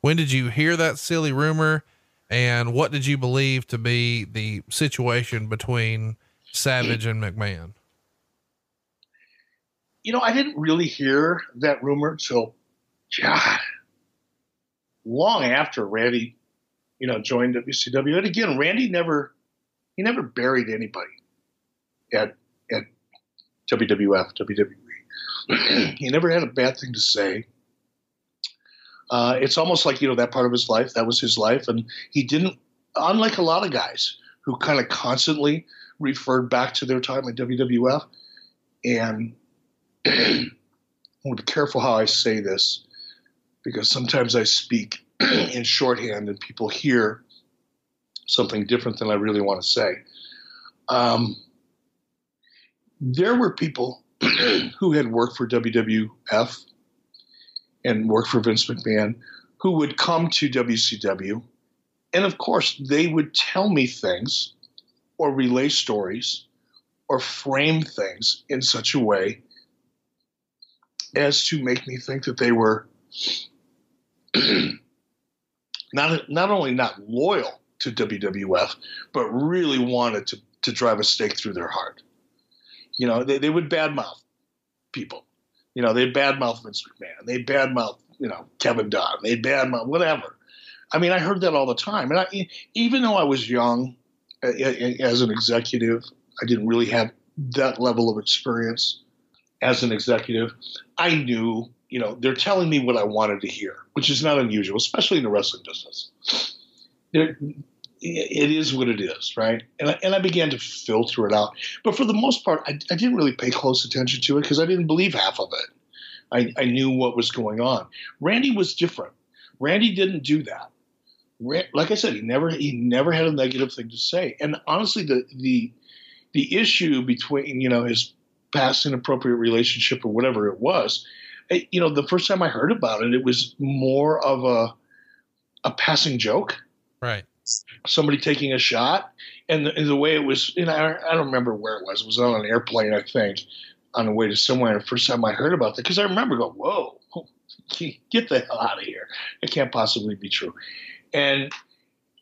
When did you hear that silly rumor? And what did you believe to be the situation between Savage and McMahon? you know, I didn't really hear that rumor until, God, long after Randy, you know, joined WCW. And again, Randy never, he never buried anybody at at WWF, WWE. [clears throat] he never had a bad thing to say. Uh, it's almost like you know that part of his life that was his life, and he didn't. Unlike a lot of guys who kind of constantly referred back to their time at WWF, and I want to be careful how I say this because sometimes I speak [clears throat] in shorthand and people hear something different than I really want to say. Um, there were people [clears throat] who had worked for WWF and worked for Vince McMahon who would come to WCW. And of course, they would tell me things or relay stories or frame things in such a way as to make me think that they were [clears throat] not not only not loyal to WWF, but really wanted to to drive a stake through their heart. You know, they, they would badmouth people. You know, they badmouth Vince McMahon. They badmouth, you know, Kevin Dunn. They badmouth whatever. I mean, I heard that all the time. And I, even though I was young as an executive, I didn't really have that level of experience as an executive, I knew, you know, they're telling me what I wanted to hear, which is not unusual, especially in the wrestling business. They're, it is what it is, right? And I, and I began to filter it out. But for the most part, I, I didn't really pay close attention to it because I didn't believe half of it. I, I knew what was going on. Randy was different. Randy didn't do that. Like I said, he never he never had a negative thing to say. And honestly, the the the issue between you know his past inappropriate relationship or whatever it was, it, you know, the first time I heard about it, it was more of a a passing joke, right? Somebody taking a shot, and the, and the way it was, you know, I, I, don't remember where it was. It was on an airplane, I think, on the way to somewhere. The first time I heard about that, because I remember going, "Whoa, [laughs] get the hell out of here! It can't possibly be true." And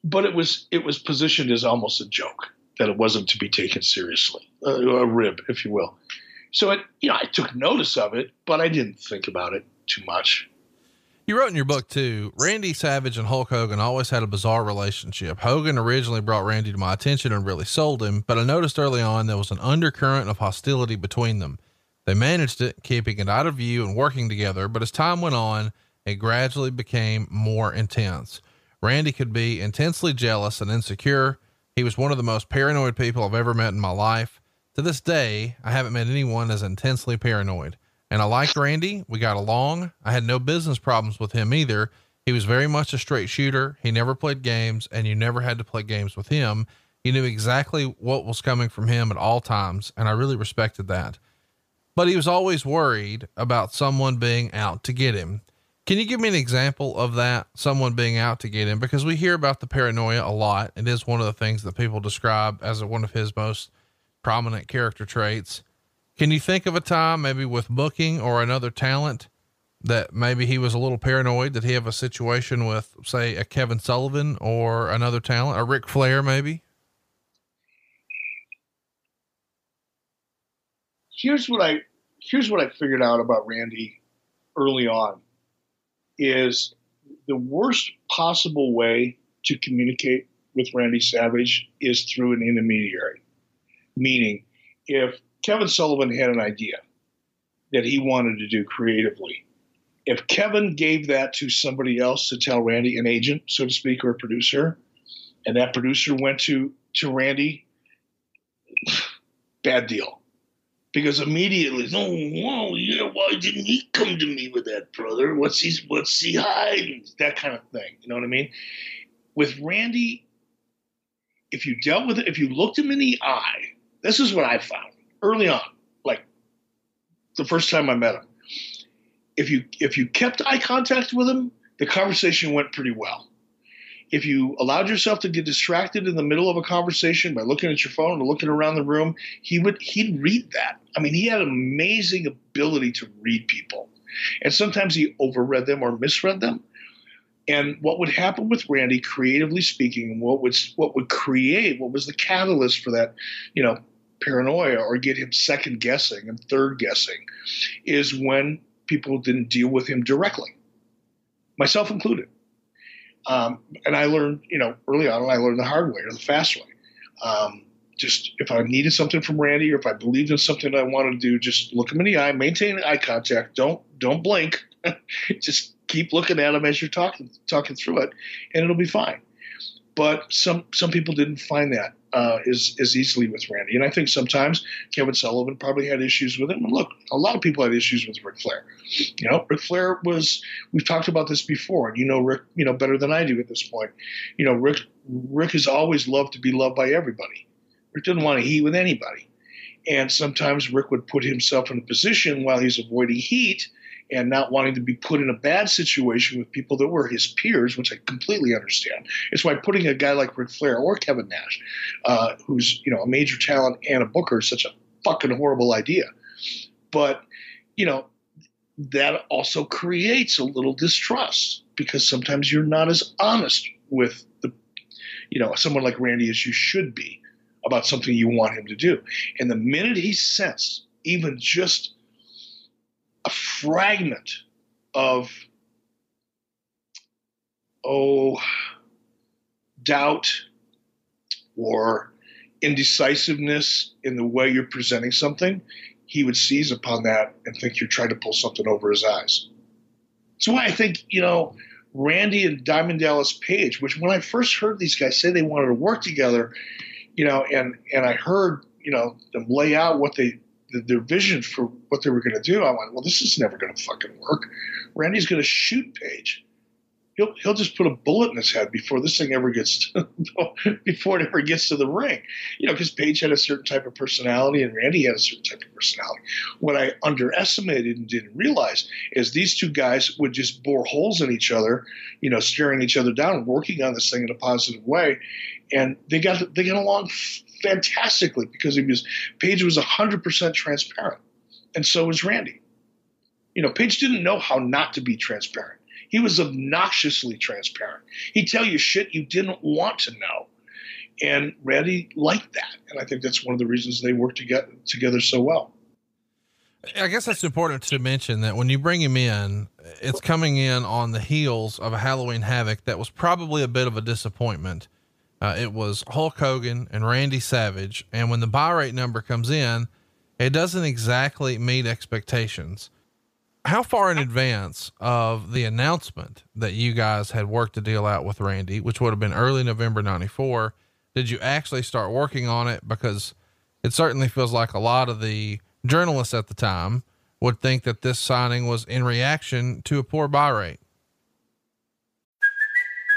but it was it was positioned as almost a joke that it wasn't to be taken seriously, a, a rib, if you will. So it, you know, I took notice of it, but I didn't think about it too much. You wrote in your book too, Randy Savage and Hulk Hogan always had a bizarre relationship. Hogan originally brought Randy to my attention and really sold him, but I noticed early on there was an undercurrent of hostility between them. They managed it, keeping it out of view and working together, but as time went on, it gradually became more intense. Randy could be intensely jealous and insecure. He was one of the most paranoid people I've ever met in my life. To this day, I haven't met anyone as intensely paranoid. And I liked Randy. We got along. I had no business problems with him either. He was very much a straight shooter. He never played games, and you never had to play games with him. You knew exactly what was coming from him at all times, and I really respected that. But he was always worried about someone being out to get him. Can you give me an example of that? Someone being out to get him? Because we hear about the paranoia a lot. It is one of the things that people describe as one of his most prominent character traits. Can you think of a time, maybe with booking or another talent, that maybe he was a little paranoid? Did he have a situation with, say, a Kevin Sullivan or another talent, a Ric Flair, maybe? Here's what I here's what I figured out about Randy early on is the worst possible way to communicate with Randy Savage is through an intermediary. Meaning, if Kevin Sullivan had an idea that he wanted to do creatively, if Kevin gave that to somebody else to tell Randy, an agent, so to speak, or a producer, and that producer went to to Randy, [sighs] bad deal because immediately, oh, yeah, why didn't he come to me with that, brother? What's he, what's he hiding? That kind of thing. You know what I mean? With Randy, if you dealt with it, if you looked him in the eye, this is what I found early on, like the first time I met him. If you if you kept eye contact with him, the conversation went pretty well if you allowed yourself to get distracted in the middle of a conversation by looking at your phone or looking around the room, he would he'd read that. I mean, he had an amazing ability to read people. And sometimes he overread them or misread them. And what would happen with Randy, creatively speaking, and what would what would create, what was the catalyst for that, you know, paranoia or get him second guessing and third guessing, is when people didn't deal with him directly, myself included. Um, and I learned, you know, early on, I learned the hard way or the fast way. Um, just if I needed something from Randy or if I believed in something I wanted to do, just look him in the eye, maintain eye contact. Don't don't blink. [laughs] just keep looking at him as you're talking talking through it, and it'll be fine. But some some people didn't find that uh, as as easily with Randy, and I think sometimes Kevin Sullivan probably had issues with him. And look, a lot of people had issues with Ric Flair. You know, Ric Flair was we've talked about this before, and you know Rick, you know better than I do at this point. You know, Rick Rick has always loved to be loved by everybody. Rick didn't want to heat with anybody, and sometimes Rick would put himself in a position while he's avoiding heat and not wanting to be put in a bad situation with people that were his peers, which I completely understand. It's why putting a guy like Ric Flair or Kevin Nash, uh, who's you know a major talent and a booker, is such a fucking horrible idea. But you know that also creates a little distrust because sometimes you're not as honest with the you know someone like Randy as you should be about something you want him to do. And the minute he sensed even just a fragment of oh doubt or indecisiveness in the way you're presenting something, he would seize upon that and think you're trying to pull something over his eyes. That's why I think, you know, Randy and Diamond Dallas Page, which when I first heard these guys say they wanted to work together, you know, and and I heard, you know, them lay out what they their vision for what they were going to do, I went, well, this is never going to fucking work. Randy's going to shoot Page. He'll he'll just put a bullet in his head before this thing ever gets to, [laughs] before it ever gets to the ring. You know, because Page had a certain type of personality and Randy had a certain type of personality. What I underestimated and didn't realize is these two guys would just bore holes in each other, you know, staring each other down, working on this thing in a positive way, and they got they got along fantastically because he was Page was hundred percent transparent, and so was Randy. You know, Page didn't know how not to be transparent. He was obnoxiously transparent. He'd tell you shit you didn't want to know. And Randy liked that. And I think that's one of the reasons they worked together, together so well. I guess that's important to mention that when you bring him in, it's coming in on the heels of a Halloween Havoc that was probably a bit of a disappointment. Uh, it was Hulk Hogan and Randy Savage. And when the buy rate number comes in, it doesn't exactly meet expectations. How far in advance of the announcement that you guys had worked a deal out with Randy, which would have been early November 94, did you actually start working on it? Because it certainly feels like a lot of the journalists at the time would think that this signing was in reaction to a poor buy rate.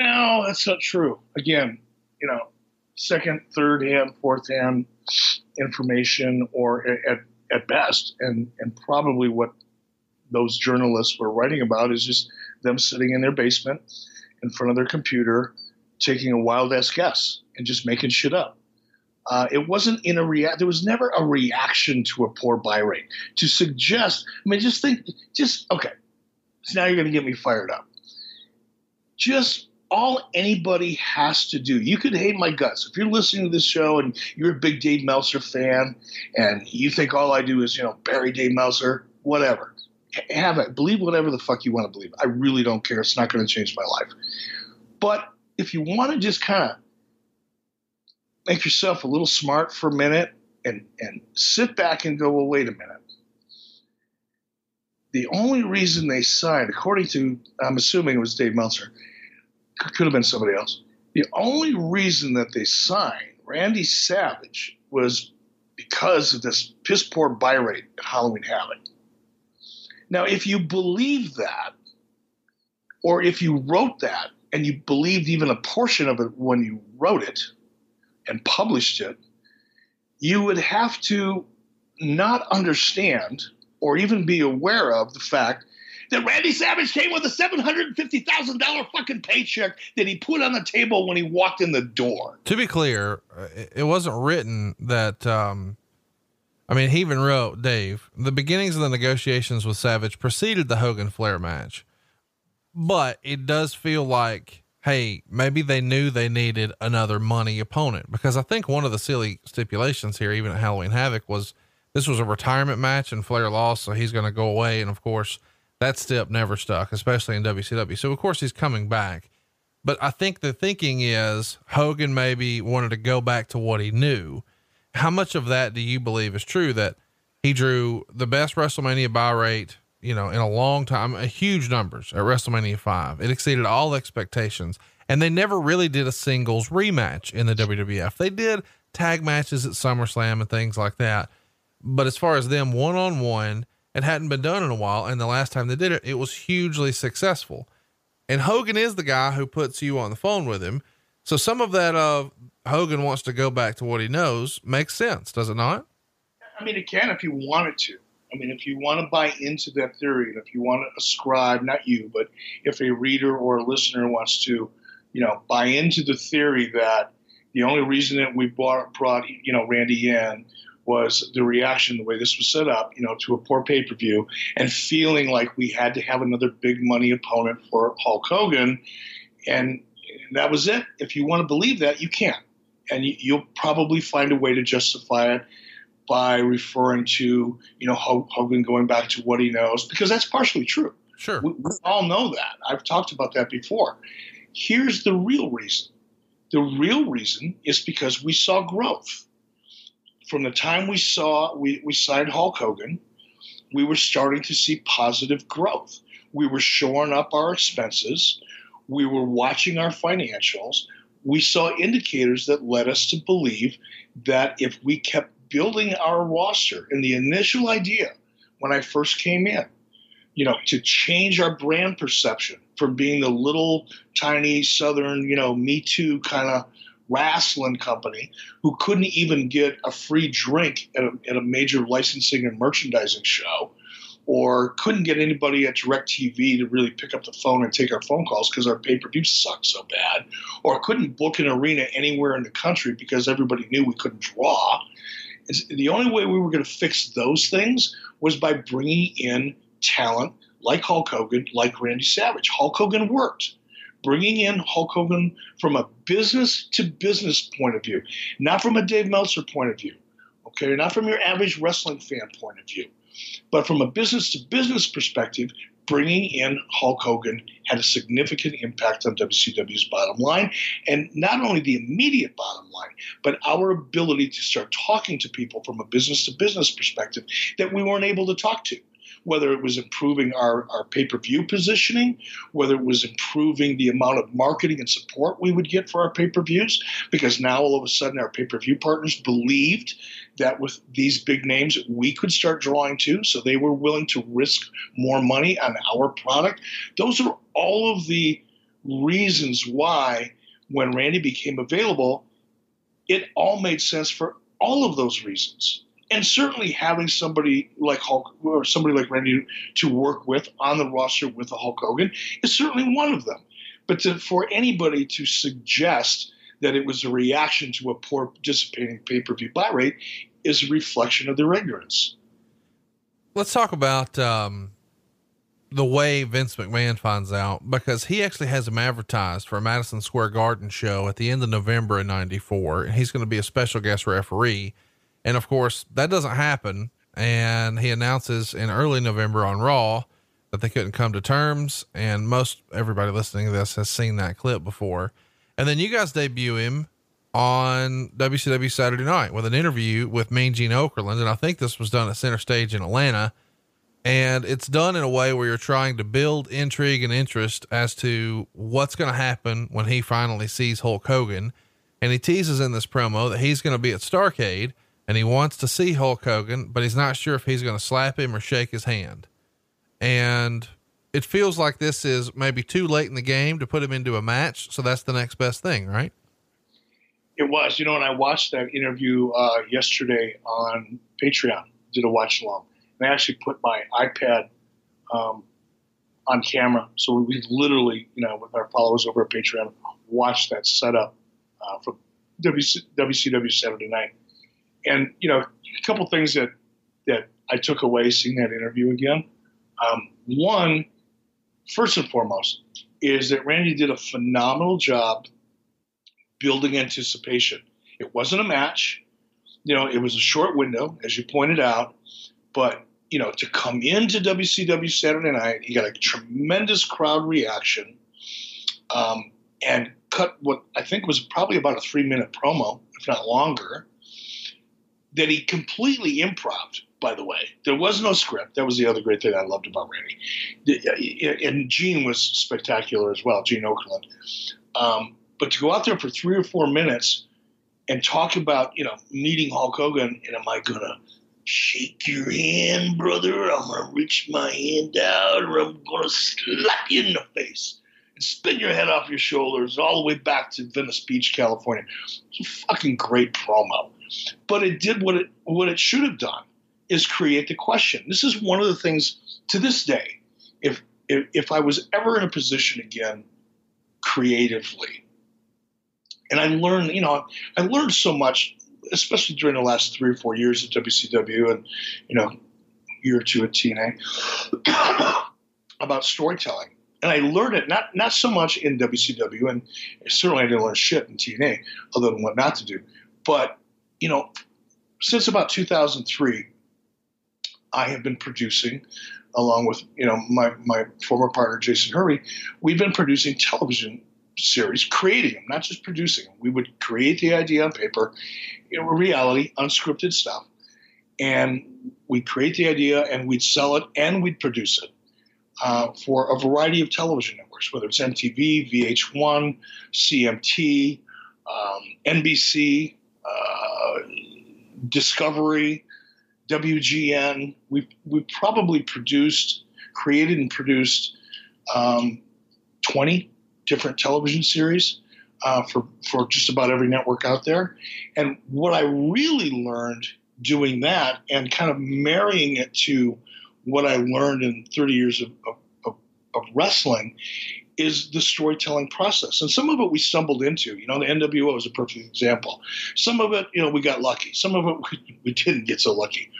No, that's not true. Again, you know, second, third hand, fourth hand information, or at, at best, and, and probably what those journalists were writing about is just them sitting in their basement in front of their computer, taking a wild ass guess and just making shit up. Uh, it wasn't in a react. There was never a reaction to a poor buy rate to suggest. I mean, just think, just okay. So now you're going to get me fired up. Just all anybody has to do. You could hate my guts. If you're listening to this show and you're a big Dave Meltzer fan and you think all I do is, you know, bury Dave Meltzer, whatever. Have it. Believe whatever the fuck you want to believe. I really don't care. It's not going to change my life. But if you want to just kind of make yourself a little smart for a minute and, and sit back and go, well, wait a minute. The only reason they signed, according to, I'm assuming it was Dave Meltzer, could have been somebody else. The only reason that they signed Randy Savage was because of this piss poor buy rate at Halloween Havoc. Now, if you believe that, or if you wrote that and you believed even a portion of it when you wrote it and published it, you would have to not understand or even be aware of the fact that Randy Savage came with a seven hundred and fifty thousand dollar fucking paycheck that he put on the table when he walked in the door. To be clear, it wasn't written that. Um, I mean, he even wrote Dave. The beginnings of the negotiations with Savage preceded the Hogan Flair match, but it does feel like, hey, maybe they knew they needed another money opponent because I think one of the silly stipulations here, even at Halloween Havoc, was this was a retirement match and Flair lost, so he's going to go away. And of course, that step never stuck, especially in WCW. So of course he's coming back. But I think the thinking is Hogan maybe wanted to go back to what he knew. How much of that do you believe is true that he drew the best WrestleMania buy rate, you know, in a long time, a huge numbers at WrestleMania 5. It exceeded all expectations. And they never really did a singles rematch in the WWF. They did tag matches at SummerSlam and things like that. But as far as them one on one, it hadn't been done in a while. And the last time they did it, it was hugely successful. And Hogan is the guy who puts you on the phone with him. So some of that of uh, Hogan wants to go back to what he knows makes sense, does it not? I mean, it can if you wanted to. I mean, if you want to buy into that theory, and if you want to ascribe, not you, but if a reader or a listener wants to, you know, buy into the theory that the only reason that we brought, brought you know, Randy in was the reaction, the way this was set up, you know, to a poor pay per view, and feeling like we had to have another big money opponent for Hulk Hogan, and that was it. If you want to believe that, you can, and you'll probably find a way to justify it by referring to you know Hogan going back to what he knows, because that's partially true. Sure, we, we all know that. I've talked about that before. Here's the real reason. The real reason is because we saw growth from the time we saw we, we signed Hulk Hogan, we were starting to see positive growth. We were shoring up our expenses. We were watching our financials. We saw indicators that led us to believe that if we kept building our roster, and the initial idea when I first came in. You know, to change our brand perception from being the little tiny southern, you know, Me Too kind of wrestling company who couldn't even get a free drink at a, at a major licensing and merchandising show or couldn't get anybody at DirecTV to really pick up the phone and take our phone calls because our pay per view sucked so bad, or couldn't book an arena anywhere in the country because everybody knew we couldn't draw. It's, the only way we were going to fix those things was by bringing in talent like Hulk Hogan, like Randy Savage. Hulk Hogan worked. Bringing in Hulk Hogan from a business to business point of view, not from a Dave Meltzer point of view, okay, not from your average wrestling fan point of view but from a business to business perspective, bringing in Hulk Hogan had a significant impact on WCW's bottom line. And not only the immediate bottom line, but our ability to start talking to people from a business to business perspective that we weren't able to talk to whether it was improving our, our pay per view positioning, whether it was improving the amount of marketing and support we would get for our pay per views, because now all of a sudden our pay per view partners believed that with these big names we could start drawing too, so they were willing to risk more money on our product. Those are all of the reasons why when Randy became available, it all made sense for all of those reasons and certainly having somebody like Hulk or somebody like Randy to work with on the roster with the Hulk Hogan is certainly one of them. But to, for anybody to suggest that it was a reaction to a poor participating pay per view buy rate is a reflection of their ignorance. Let's talk about um, the way Vince McMahon finds out because he actually has him advertised for a Madison Square Garden show at the end of November in '94, and he's going to be a special guest referee and of course, that doesn't happen. And he announces in early November on Raw that they couldn't come to terms. And most everybody listening to this has seen that clip before. And then you guys debut him on WCW Saturday night with an interview with Mean Gene Okerlund. And I think this was done at Center Stage in Atlanta. And it's done in a way where you're trying to build intrigue and interest as to what's going to happen when he finally sees Hulk Hogan. And he teases in this promo that he's going to be at Starcade and he wants to see Hulk Hogan, but he's not sure if he's going to slap him or shake his hand. And it feels like this is maybe too late in the game to put him into a match. So that's the next best thing, right? It was, you know, and I watched that interview uh, yesterday on Patreon, did a watch along. And I actually put my iPad um, on camera. So we literally, you know, with our followers over at Patreon, watched that setup uh, for WC, WCW Saturday night and you know, a couple things that that I took away seeing that interview again. Um, one, first and foremost, is that Randy did a phenomenal job building anticipation. It wasn't a match, you know, it was a short window, as you pointed out, but you know, to come into WCW Saturday night, he got a tremendous crowd reaction, um, and cut what I think was probably about a three minute promo, if not longer that he completely improv. By the way, there was no script. That was the other great thing I loved about Randy. And Gene was spectacular as well, Gene Okerlund, Um, but to go out there for three or four minutes and talk about, you know, meeting Hulk Hogan, and am I gonna shake your hand, brother? I'm gonna reach my hand out, or I'm gonna slap you in the face and spin your head off your shoulders all the way back to Venice Beach, California. It's a fucking great promo but it did what it what it should have done is create the question. This is one of the things to this day. If if, if I was ever in a position again, creatively, and I learned, you know, I learned so much, especially during the last three or four years at WCW, and you know, year or two at TNA, [coughs] about storytelling. And I learned it not not so much in WCW, and certainly I didn't learn shit in TNA, other than what not to do. But you know, since about 2003, I have been producing, along with you know my my former partner Jason Hervey, we've been producing television series, creating them, not just producing them. We would create the idea on paper, you know, reality, unscripted stuff, and we'd create the idea and we'd sell it and we'd produce it uh, for a variety of television networks, whether it's MTV, VH1, CMT, um, NBC, uh, Discovery, WGN. We we probably produced, created, and produced um, twenty different television series uh, for for just about every network out there. And what I really learned doing that and kind of marrying it to what I learned in 30 years of, of, of wrestling is the storytelling process. And some of it we stumbled into. You know, the NWO is a perfect example. Some of it, you know, we got lucky. Some of it we, we didn't get so lucky.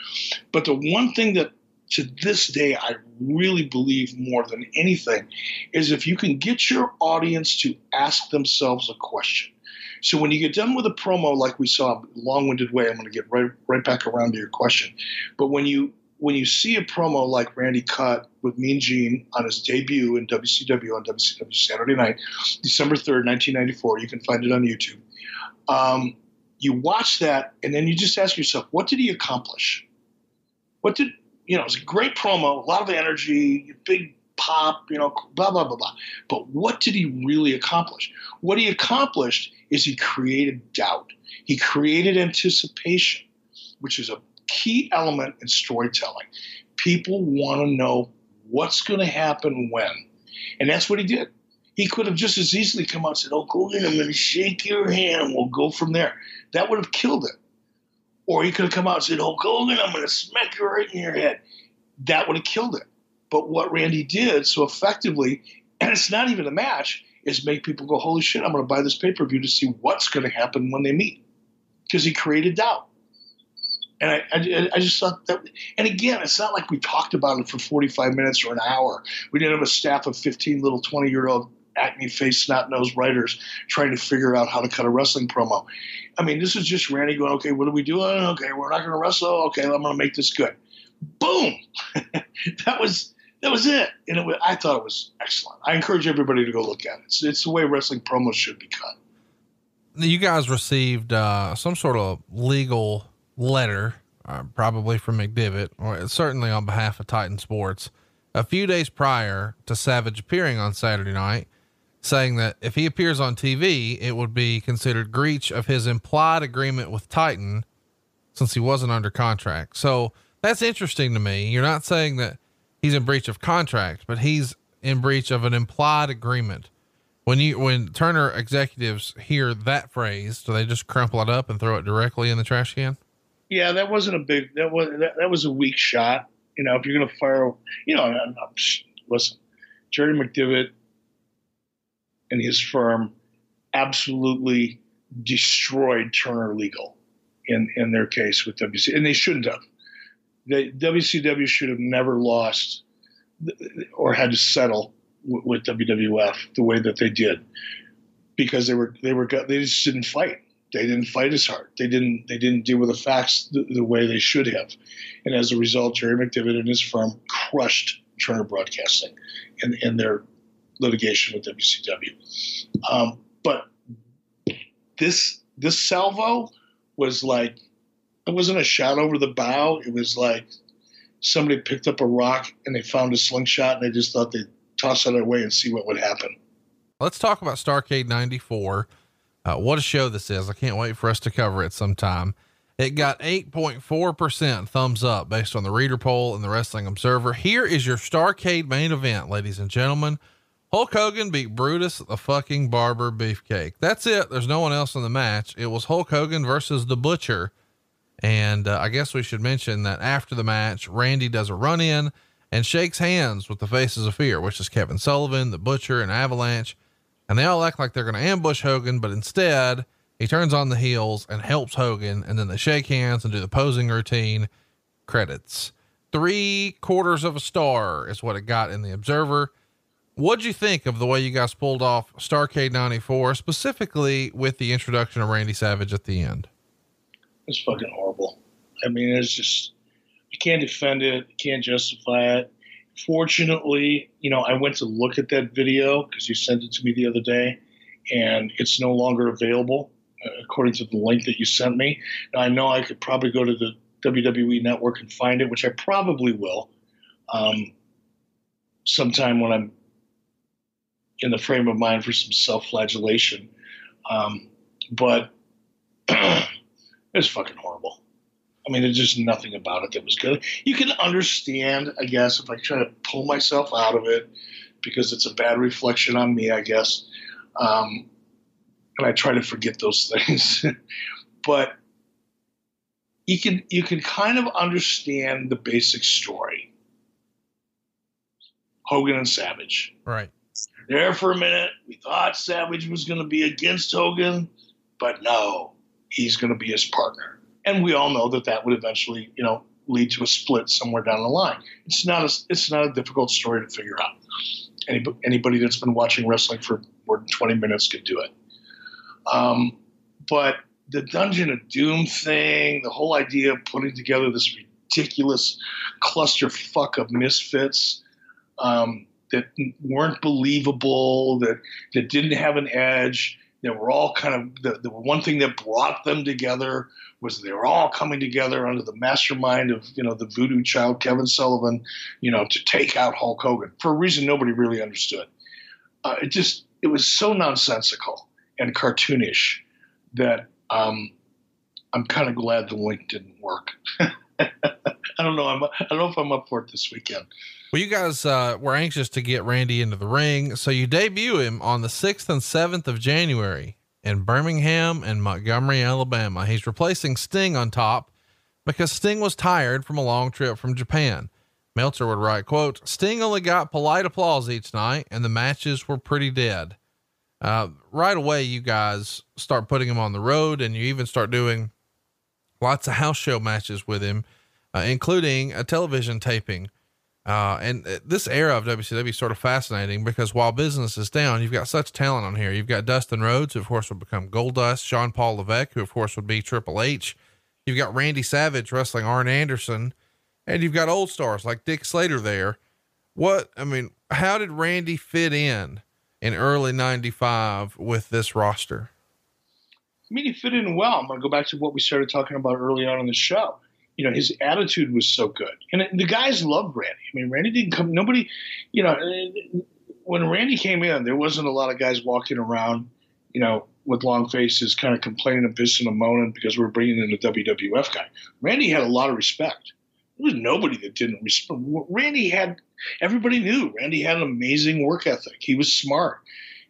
But the one thing that to this day I really believe more than anything is if you can get your audience to ask themselves a question. So when you get done with a promo like we saw, long-winded way, I'm going to get right right back around to your question. But when you when you see a promo like Randy cut with Mean Gene on his debut in WCW on WCW Saturday Night, December 3rd, 1994, you can find it on YouTube. Um, you watch that, and then you just ask yourself, what did he accomplish? What did, you know, it's a great promo, a lot of energy, big pop, you know, blah, blah, blah, blah. But what did he really accomplish? What he accomplished is he created doubt, he created anticipation, which is a key element in storytelling. People want to know what's going to happen when. And that's what he did. He could have just as easily come out and said, Oh, Hogan, I'm going to shake your hand and we'll go from there. That would have killed it. Or he could have come out and said, Oh, Hogan, I'm going to smack you right in your head. That would have killed it. But what Randy did so effectively, [clears throat] and it's not even a match, is make people go, Holy shit, I'm going to buy this pay per view to see what's going to happen when they meet. Because he created doubt. And I, I, I, just thought that, and again, it's not like we talked about it for 45 minutes or an hour. We didn't have a staff of 15 little 20 year old acne faced, snot nosed writers trying to figure out how to cut a wrestling promo. I mean, this is just Randy going, okay, what are we doing? Okay, we're not going to wrestle. Okay, I'm going to make this good. Boom! [laughs] that was that was it. And it was, I thought it was excellent. I encourage everybody to go look at it. It's, it's the way wrestling promos should be cut. You guys received uh, some sort of legal letter, uh, probably from McDevitt, or certainly on behalf of Titan Sports, a few days prior to Savage appearing on Saturday night, saying that if he appears on TV, it would be considered breach of his implied agreement with Titan since he wasn't under contract. So that's interesting to me. You're not saying that he's in breach of contract, but he's in breach of an implied agreement. When you when Turner executives hear that phrase, do they just crumple it up and throw it directly in the trash can? Yeah, that wasn't a big. That was that, that was a weak shot. You know, if you're going to fire, you know, I'm, I'm, listen, Jerry McDevitt and his firm absolutely destroyed Turner Legal in in their case with WC, and they shouldn't have. The WCW should have never lost or had to settle with, with WWF the way that they did because they were they were they just didn't fight. They didn't fight as hard. They didn't they didn't deal with the facts the, the way they should have, and as a result, Jerry McDevitt and his firm crushed Turner Broadcasting in, in their litigation with WCW. Um, but this this salvo was like it wasn't a shot over the bow. It was like somebody picked up a rock and they found a slingshot and they just thought they'd toss it away and see what would happen. Let's talk about Starcade 94. Uh, what a show this is. I can't wait for us to cover it sometime. It got 8.4% thumbs up based on the reader poll and the Wrestling Observer. Here is your Starcade main event, ladies and gentlemen. Hulk Hogan beat Brutus the fucking Barber Beefcake. That's it. There's no one else in the match. It was Hulk Hogan versus the Butcher. And uh, I guess we should mention that after the match, Randy does a run in and shakes hands with the Faces of Fear, which is Kevin Sullivan, the Butcher, and Avalanche. And they all act like they're going to ambush Hogan, but instead, he turns on the heels and helps Hogan. And then they shake hands and do the posing routine. Credits. Three quarters of a star is what it got in the Observer. What'd you think of the way you guys pulled off Starcade 94, specifically with the introduction of Randy Savage at the end? It's fucking horrible. I mean, it's just, you can't defend it, you can't justify it. Fortunately, you know, I went to look at that video because you sent it to me the other day, and it's no longer available uh, according to the link that you sent me. Now, I know I could probably go to the WWE network and find it, which I probably will um, sometime when I'm in the frame of mind for some self flagellation. Um, but [clears throat] it's fucking horrible. I mean, there's just nothing about it that was good. You can understand, I guess, if I try to pull myself out of it because it's a bad reflection on me, I guess. Um, and I try to forget those [laughs] things. but you can you can kind of understand the basic story. Hogan and Savage. Right. There for a minute, we thought Savage was going to be against Hogan, but no, he's going to be his partner. And we all know that that would eventually, you know, lead to a split somewhere down the line. It's not a it's not a difficult story to figure out. Anybody, anybody that's been watching wrestling for more than 20 minutes could do it. Um, but the Dungeon of Doom thing, the whole idea of putting together this ridiculous clusterfuck of misfits um, that weren't believable, that that didn't have an edge, that were all kind of the, the one thing that brought them together was they were all coming together under the mastermind of you know the voodoo child Kevin Sullivan, you know, to take out Hulk Hogan for a reason nobody really understood. Uh, it just it was so nonsensical and cartoonish that um, I'm kind of glad the link didn't work. [laughs] I don't know. I'm, I don't know if I'm up for it this weekend. Well, you guys uh, were anxious to get Randy into the ring, so you debut him on the 6th and 7th of January in Birmingham and Montgomery, Alabama. He's replacing Sting on top because Sting was tired from a long trip from Japan. Meltzer would write, quote, Sting only got polite applause each night and the matches were pretty dead. Uh, right away, you guys start putting him on the road and you even start doing lots of house show matches with him, uh, including a television taping. Uh, and uh, this era of WCW is sort of fascinating because while business is down, you've got such talent on here. You've got Dustin Rhodes, who of course would become Goldust, Jean Paul Levesque, who of course would be Triple H. You've got Randy Savage wrestling Arn Anderson, and you've got old stars like Dick Slater there. What, I mean, how did Randy fit in in early 95 with this roster? I mean, he fit in well. I'm going to go back to what we started talking about early on in the show. You know, his attitude was so good. And the guys loved Randy. I mean, Randy didn't come, nobody, you know, when Randy came in, there wasn't a lot of guys walking around, you know, with long faces kind of complaining and pissing and moaning because we are bringing in a WWF guy. Randy had a lot of respect. There was nobody that didn't respect. Randy had, everybody knew Randy had an amazing work ethic. He was smart.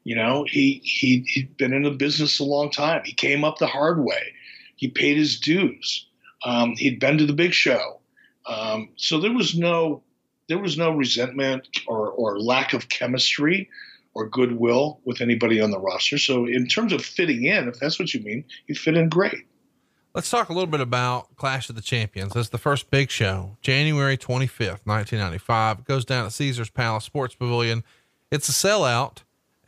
You know, he, he, he'd been in the business a long time. He came up the hard way. He paid his dues. Um, he'd been to the big show. Um, so there was no, there was no resentment or, or lack of chemistry or goodwill with anybody on the roster. So in terms of fitting in, if that's what you mean, he fit in great. Let's talk a little bit about Clash of the Champions. That's the first big show, January 25th, 1995. It goes down at Caesars Palace Sports Pavilion. It's a sellout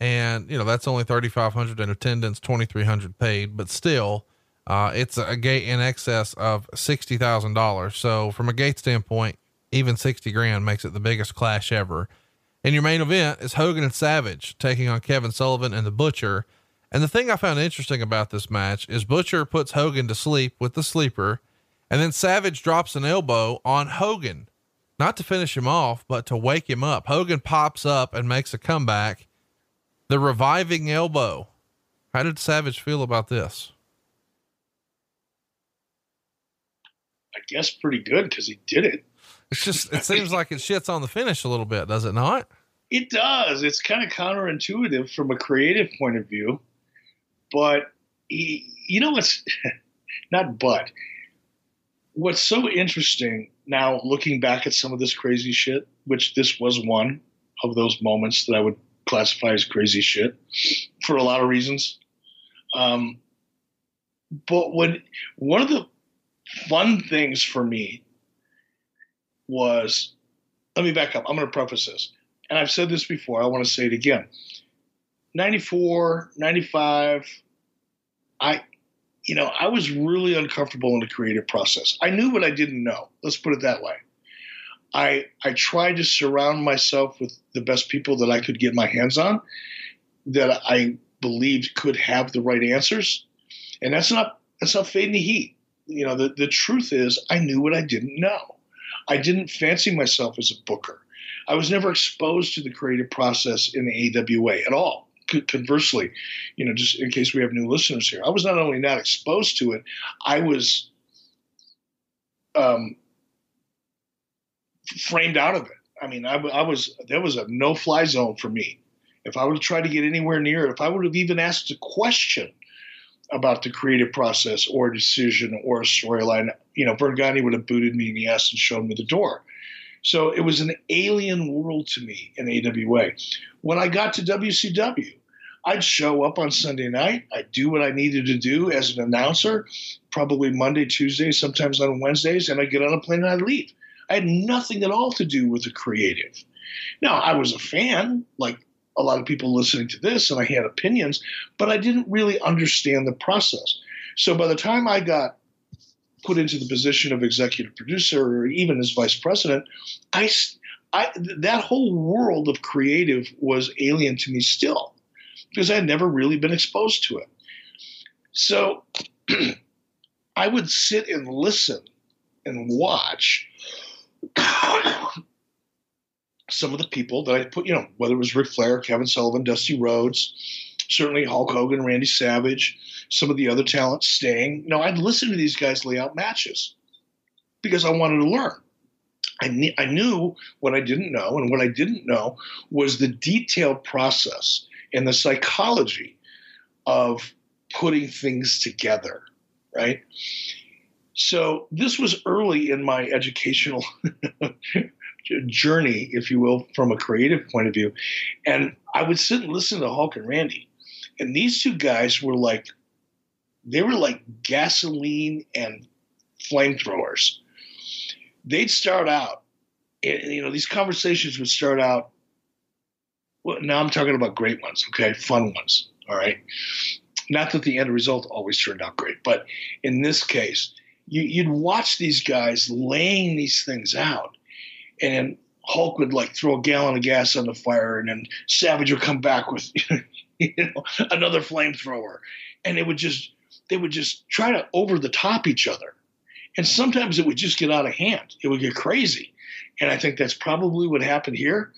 and you know that's only 3500 in attendance 2300 paid but still uh, it's a gate in excess of $60000 so from a gate standpoint even 60 grand makes it the biggest clash ever. And your main event is hogan and savage taking on kevin sullivan and the butcher. And the thing i found interesting about this match is butcher puts hogan to sleep with the sleeper and then savage drops an elbow on hogan not to finish him off but to wake him up. Hogan pops up and makes a comeback. The reviving elbow. How did Savage feel about this? I guess pretty good because he did it. It's just, it seems like it shits on the finish a little bit, does it not? It does. It's kind of counterintuitive from a creative point of view. But, he, you know what's, [laughs] not but, what's so interesting now looking back at some of this crazy shit, which this was one of those moments that I would classify as crazy shit for a lot of reasons. Um, but when one of the fun things for me was, let me back up. I'm going to preface this, and I've said this before. I want to say it again. 94, 95, I, you know, I was really uncomfortable in the creative process. I knew what I didn't know. Let's put it that way. I I tried to surround myself with the best people that I could get my hands on that I believed could have the right answers. And that's not that's not fading the heat. You know, the, the truth is I knew what I didn't know. I didn't fancy myself as a booker. I was never exposed to the creative process in the AWA at all. Conversely, you know, just in case we have new listeners here, I was not only not exposed to it, I was um, framed out of it. I mean, I, I was there was a no fly zone for me. If I would have tried to get anywhere near it, if I would have even asked a question about the creative process or a decision or a storyline, you know, Verne Gagne would have booted me in the ass and shown me the door. So it was an alien world to me in AWA. When I got to WCW, I'd show up on Sunday night. I'd do what I needed to do as an announcer, probably Monday, Tuesday, sometimes on Wednesdays, and I'd get on a plane and I'd leave. I had nothing at all to do with the creative. Now, I was a fan, like a lot of people listening to this, and I had opinions, but I didn't really understand the process. So by the time I got put into the position of executive producer or even as vice president, I, I that whole world of creative was alien to me still because I had never really been exposed to it. So [clears throat] I would sit and listen and watch some of the people that I put, you know, whether it was Ric Flair, Kevin Sullivan, Dusty Rhodes, certainly Hulk Hogan, Randy Savage, some of the other talent Sting. You know, I'd listen to these guys lay out matches because I wanted to learn. I, I knew what I didn't know, and what I didn't know was the detailed process and the psychology of putting things together, right? So this was early in my educational [laughs] journey, if you will, from a creative point of view. And I would sit and listen to Hulk and Randy. And these two guys were like, they were like gasoline and flamethrowers. They'd start out, and, you know, these conversations would start out. Well, now I'm talking about great ones, okay? Fun ones, all right? Not that the end result always turned out great, but in this case, you, you'd watch these guys laying these things out, and Hulk would like throw a gallon of gas on the fire, and then Savage would come back with [laughs] you know another flamethrower, and it would just they would just try to over the top each other, and sometimes it would just get out of hand. It would get crazy, and I think that's probably what happened here.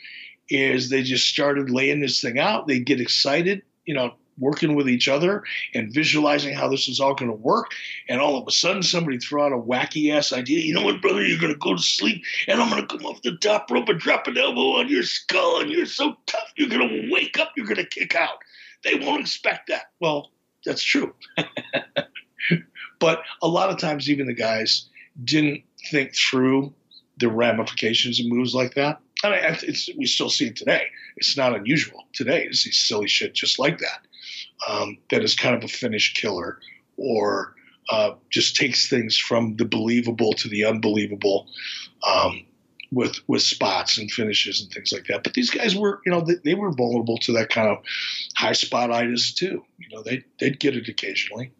Is they just started laying this thing out. They get excited, you know, working with each other and visualizing how this is all going to work. And all of a sudden, somebody throw out a wacky ass idea. You know what, brother? You're going to go to sleep, and I'm going to come off the top rope and drop an elbow on your skull, and you're so tough, you're going to wake up, you're going to kick out. They won't expect that. Well, that's true. [laughs] but a lot of times, even the guys didn't think through the ramifications of moves like that. I mean, we still see it today. It's not unusual today to see silly shit just like that um, that is kind of a finish killer or uh, just takes things from the believable to the unbelievable um, with with spots and finishes and things like that. But these guys were, you know, they, they were vulnerable to that kind of high spotitis too. You know, they they'd get it occasionally.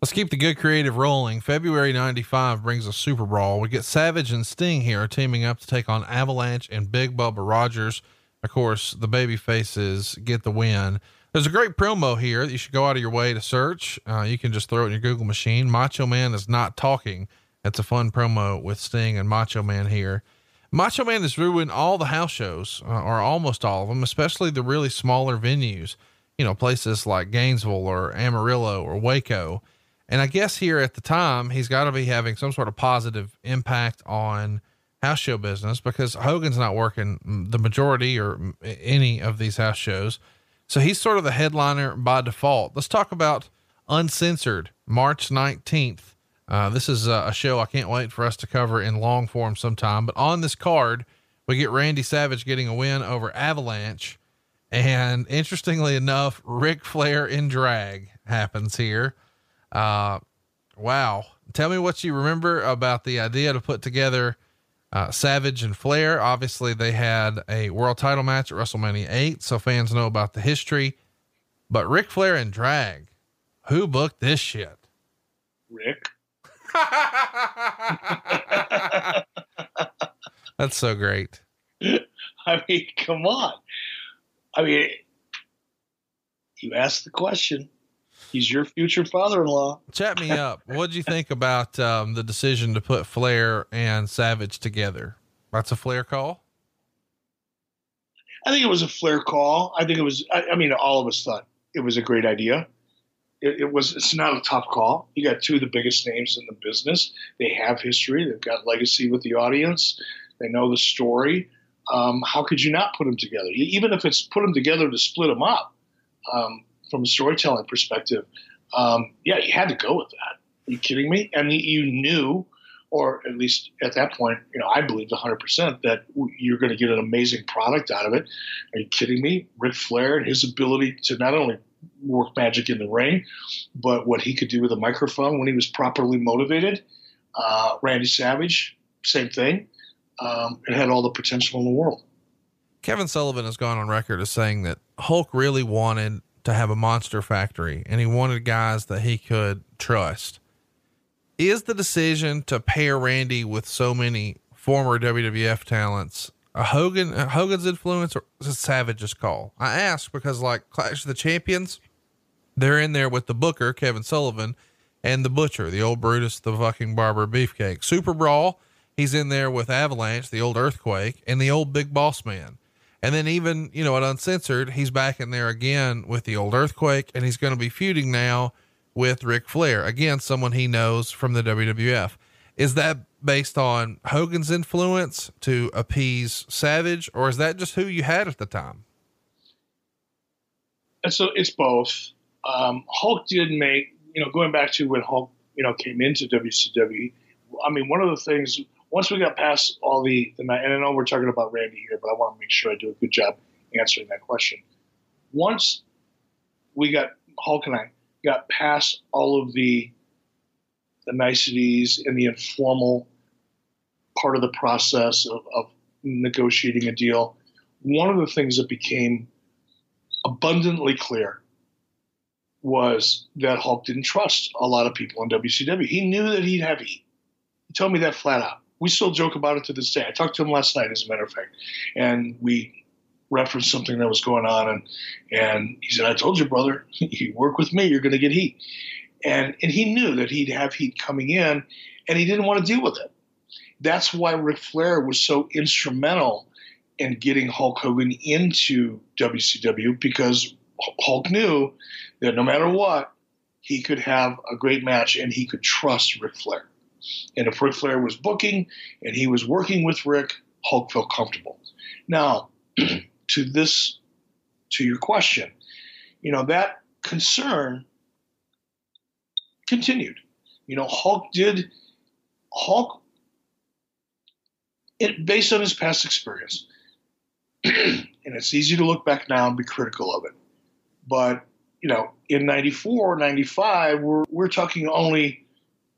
Let's keep the good creative rolling. February 95 brings a Super Brawl. We get Savage and Sting here teaming up to take on Avalanche and Big Bubba Rogers. Of course, the baby faces get the win. There's a great promo here that you should go out of your way to search. Uh, you can just throw it in your Google machine. Macho Man is not talking. That's a fun promo with Sting and Macho Man here. Macho Man has ruined all the house shows, uh, or almost all of them, especially the really smaller venues, you know, places like Gainesville or Amarillo or Waco. And I guess here at the time, he's got to be having some sort of positive impact on house show business because Hogan's not working the majority or any of these house shows. So he's sort of the headliner by default. Let's talk about Uncensored, March 19th. Uh, this is a, show I can't wait for us to cover in long form sometime. But on this card, we get Randy Savage getting a win over Avalanche. And interestingly enough, Ric Flair in drag happens here. Uh, wow. Tell me what you remember about the idea to put together uh, Savage and Flair, obviously, they had a world title match at WrestleMania 8, so fans know about the history. But Ric Flair and drag, who booked this shit? Rick. [laughs] That's so great. [laughs] I mean, come on. I mean, you asked the question. He's your future father-in-law. Chat me up. what did you think about um, the decision to put Flair and Savage together? That's a Flair call. I think it was a Flair call. I think it was. I, I mean, all of us thought it was a great idea, it, it, was it's not a tough call. You got two of the biggest names in the business. They have history. They've got legacy with the audience. They know the story. Um, how could you not put them together? Even if it's put them together to split them up um, from a storytelling perspective, um, yeah, you had to go with that. Are you kidding me? And you knew, or at least at that point, you know, I believed 100% that you're going to get an amazing product out of it. Are you kidding me? Ric Flair and his ability to not only work magic in the ring, but what he could do with a microphone when he was properly motivated. Uh, Randy Savage, same thing. Um, it had all the potential in the world. Kevin Sullivan has gone on record as saying that Hulk really wanted to have a monster factory and he wanted guys that he could trust. Is the decision to pair Randy with so many former WWF talents a Hogan a Hogan's influence or is it Savage's call? I ask because like Clash of the Champions, they're in there with the Booker, Kevin Sullivan, and the Butcher, the old Brutus, the fucking Barber Beefcake. Super Brawl, he's in there with Avalanche, the old Earthquake, and the old Big Boss Man. And then even, you know, at Uncensored, he's back in there again with the old Earthquake, and he's going to be feuding now with Ric Flair. Again, someone he knows from the WWF. Is that based on Hogan's influence to appease Savage, or is that just who you had at the time? And so it's both. Um, Hulk did make, you know, going back to when Hulk, you know, came into WCW. I mean, one of the things once we got past all the, the and I know we're talking about Randy here, but I want to make sure I do a good job answering that question. Once we got Hulk and I got past all of the the niceties and the informal part of the process of, of negotiating a deal, one of the things that became abundantly clear was that Hulk didn't trust a lot of people in WCW. He knew that he'd have heat. He told me that flat out. We still joke about it to this day. I talked to him last night, as a matter of fact, and we referenced something that was going on, and and he said, "I told you, brother, [laughs] you work with me, you're going to get heat." And and he knew that he'd have heat coming in, and he didn't want to deal with it. That's why Ric Flair was so instrumental in getting Hulk Hogan into WCW because Hulk knew that no matter what, he could have a great match and he could trust Ric Flair. And if Ric Flair was booking and he was working with Rick, Hulk felt comfortable. Now, [clears throat] to this, to your question, you know, that concern continued. You know, Hulk did, Hulk it, based on his past experience. [clears throat] and it's easy to look back now and be critical of it. But, you know, in 94, 95, we're, we're talking only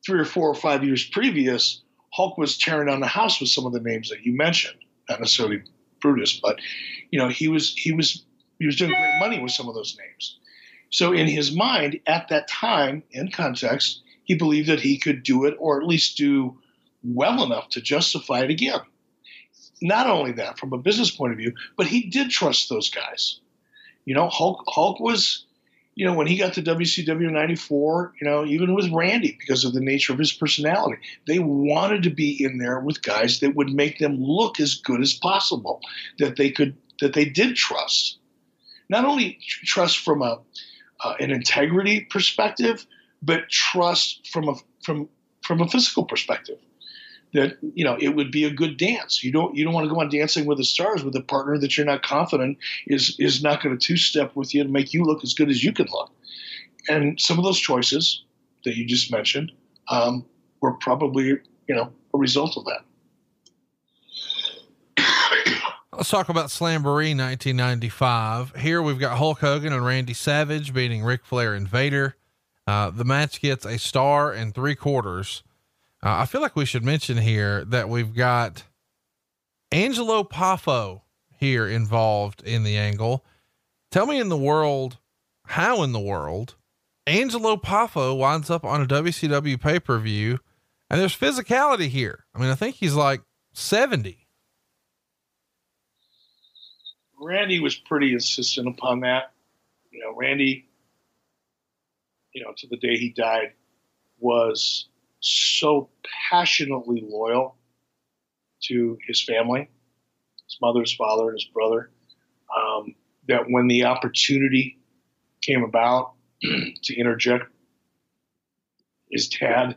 three or four or five years previous, Hulk was tearing down the house with some of the names that you mentioned. Not necessarily Brutus, but, you know, he was, he was, he was doing great money with some of those names. So in his mind, at that time, in context, he believed that he could do it or at least do well enough to justify it again not only that, from a business point of view, but he did trust those guys. You know, Hulk Hulk was, you know, when he got to WCW '94, you know, even with Randy because of the nature of his personality, they wanted to be in there with guys that would make them look as good as possible, that they could that they did trust. Not only trust from a uh, an integrity perspective, but trust from a from from a physical perspective that you know it would be a good dance. You don't you don't want to go on Dancing with the Stars with a partner that you're not confident is is not going to two step with you and make you look as good as you can look. And some of those choices that you just mentioned um, were probably you know a result of that. Let's talk about Slamboree 1995. Here we've got Hulk Hogan and Randy Savage beating Ric Flair and Vader. Uh, the match gets a star and three quarters. Uh, I feel like we should mention here that we've got Angelo Poffo here involved in the angle. Tell me in the world, how in the world Angelo Poffo winds up on a WCW pay per view and there's physicality here. I mean, I think he's like 70. Randy was pretty insistent upon that. You know, Randy, you know, to the day he died, was so passionately loyal to his family, his mother, his father, and his brother, um, that when the opportunity came about [clears throat] to interject his dad.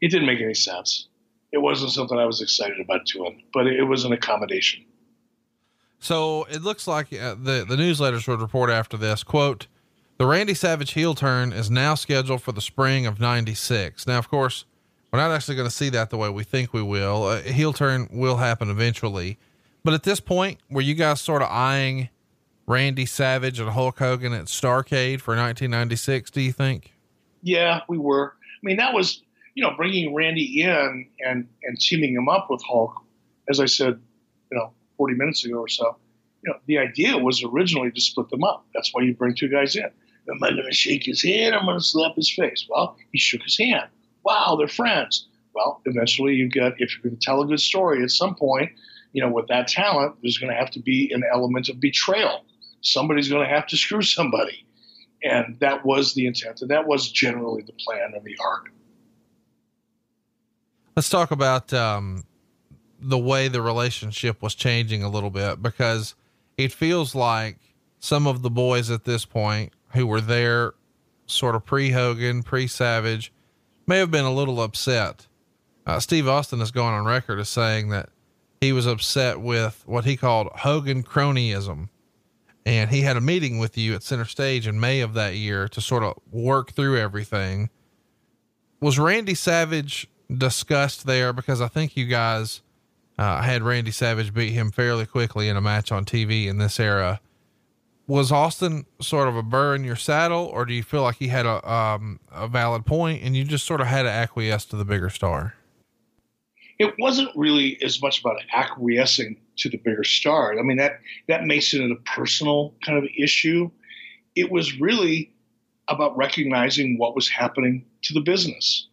It didn't make any sense. It wasn't something I was excited about doing, but it was an accommodation. So it looks like uh, the the newsletters would report after this quote: "The Randy Savage heel turn is now scheduled for the spring of '96." Now, of course, we're not actually going to see that the way we think we will. Uh, A heel turn will happen eventually, but at this point, were you guys sort of eyeing Randy Savage and Hulk Hogan at Starcade for 1996? Do you think? Yeah, we were. I mean, that was you know bringing Randy in and and teaming him up with Hulk. As I said, you know, 40 minutes ago or so. You know, the idea was originally to split them up. That's why you bring two guys in. Am I going to shake his hand? I'm going to slap his face. Well, he shook his hand. Wow, they're friends. Well, eventually you get, if you're going to tell a good story at some point, you know, with that talent, there's going to have to be an element of betrayal. Somebody's going to have to screw somebody. And that was the intent. And that was generally the plan and the arc. Let's talk about um, the way the relationship was changing a little bit because it feels like some of the boys at this point who were there sort of pre Hogan, pre Savage may have been a little upset. Uh, Steve Austin has gone on record as saying that he was upset with what he called Hogan cronyism. And he had a meeting with you at center stage in May of that year to sort of work through everything. Was Randy Savage discussed there? Because I think you guys uh, had Randy Savage beat him fairly quickly in a match on TV in this era. Was Austin sort of a burr in your saddle, or do you feel like he had a um, a valid point and you just sort of had to acquiesce to the bigger star? It wasn't really as much about acquiescing to the bigger star. I mean that that makes it a personal kind of issue. It was really about recognizing what was happening to the business.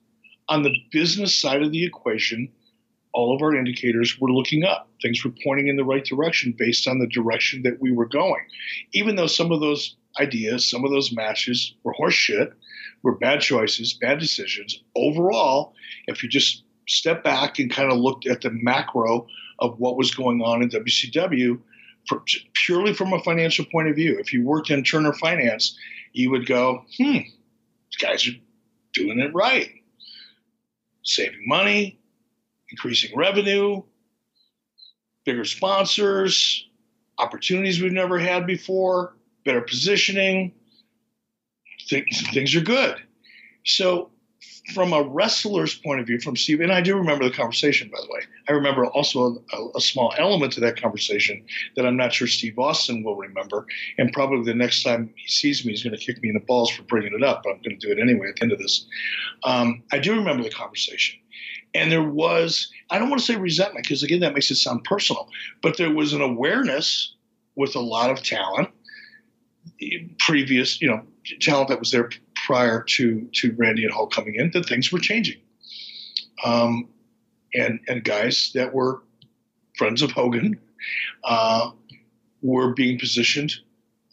On the business side of the equation, all of our indicators were looking up. Things were pointing in the right direction based on the direction that we were going. Even though some of those ideas, some of those matches were horseshit, were bad choices, bad decisions, overall, if you just step back and kind of looked at the macro of what was going on in WCW, for, purely from a financial point of view, if you worked in Turner Finance, you would go, hmm, these guys are doing it right. Saving money, increasing revenue, bigger sponsors, opportunities we've never had before, better positioning. Th- things are good. So, from a wrestler's point of view, from Steve, and I do remember the conversation, by the way. I remember also a, a, small element to that conversation that I'm not sure Steve Austin will remember. And probably the next time he sees me, he's going to kick me in the balls for bringing it up, but I'm going to do it anyway at the end of this. Um, I do remember the conversation. And there was, I don't want to say resentment because again, that makes it sound personal, but there was an awareness with a lot of talent, previous, you know, talent that was there prior to, to Randy and Hulk coming in, that things were changing. Um, and, and guys that were friends of Hogan uh, were being positioned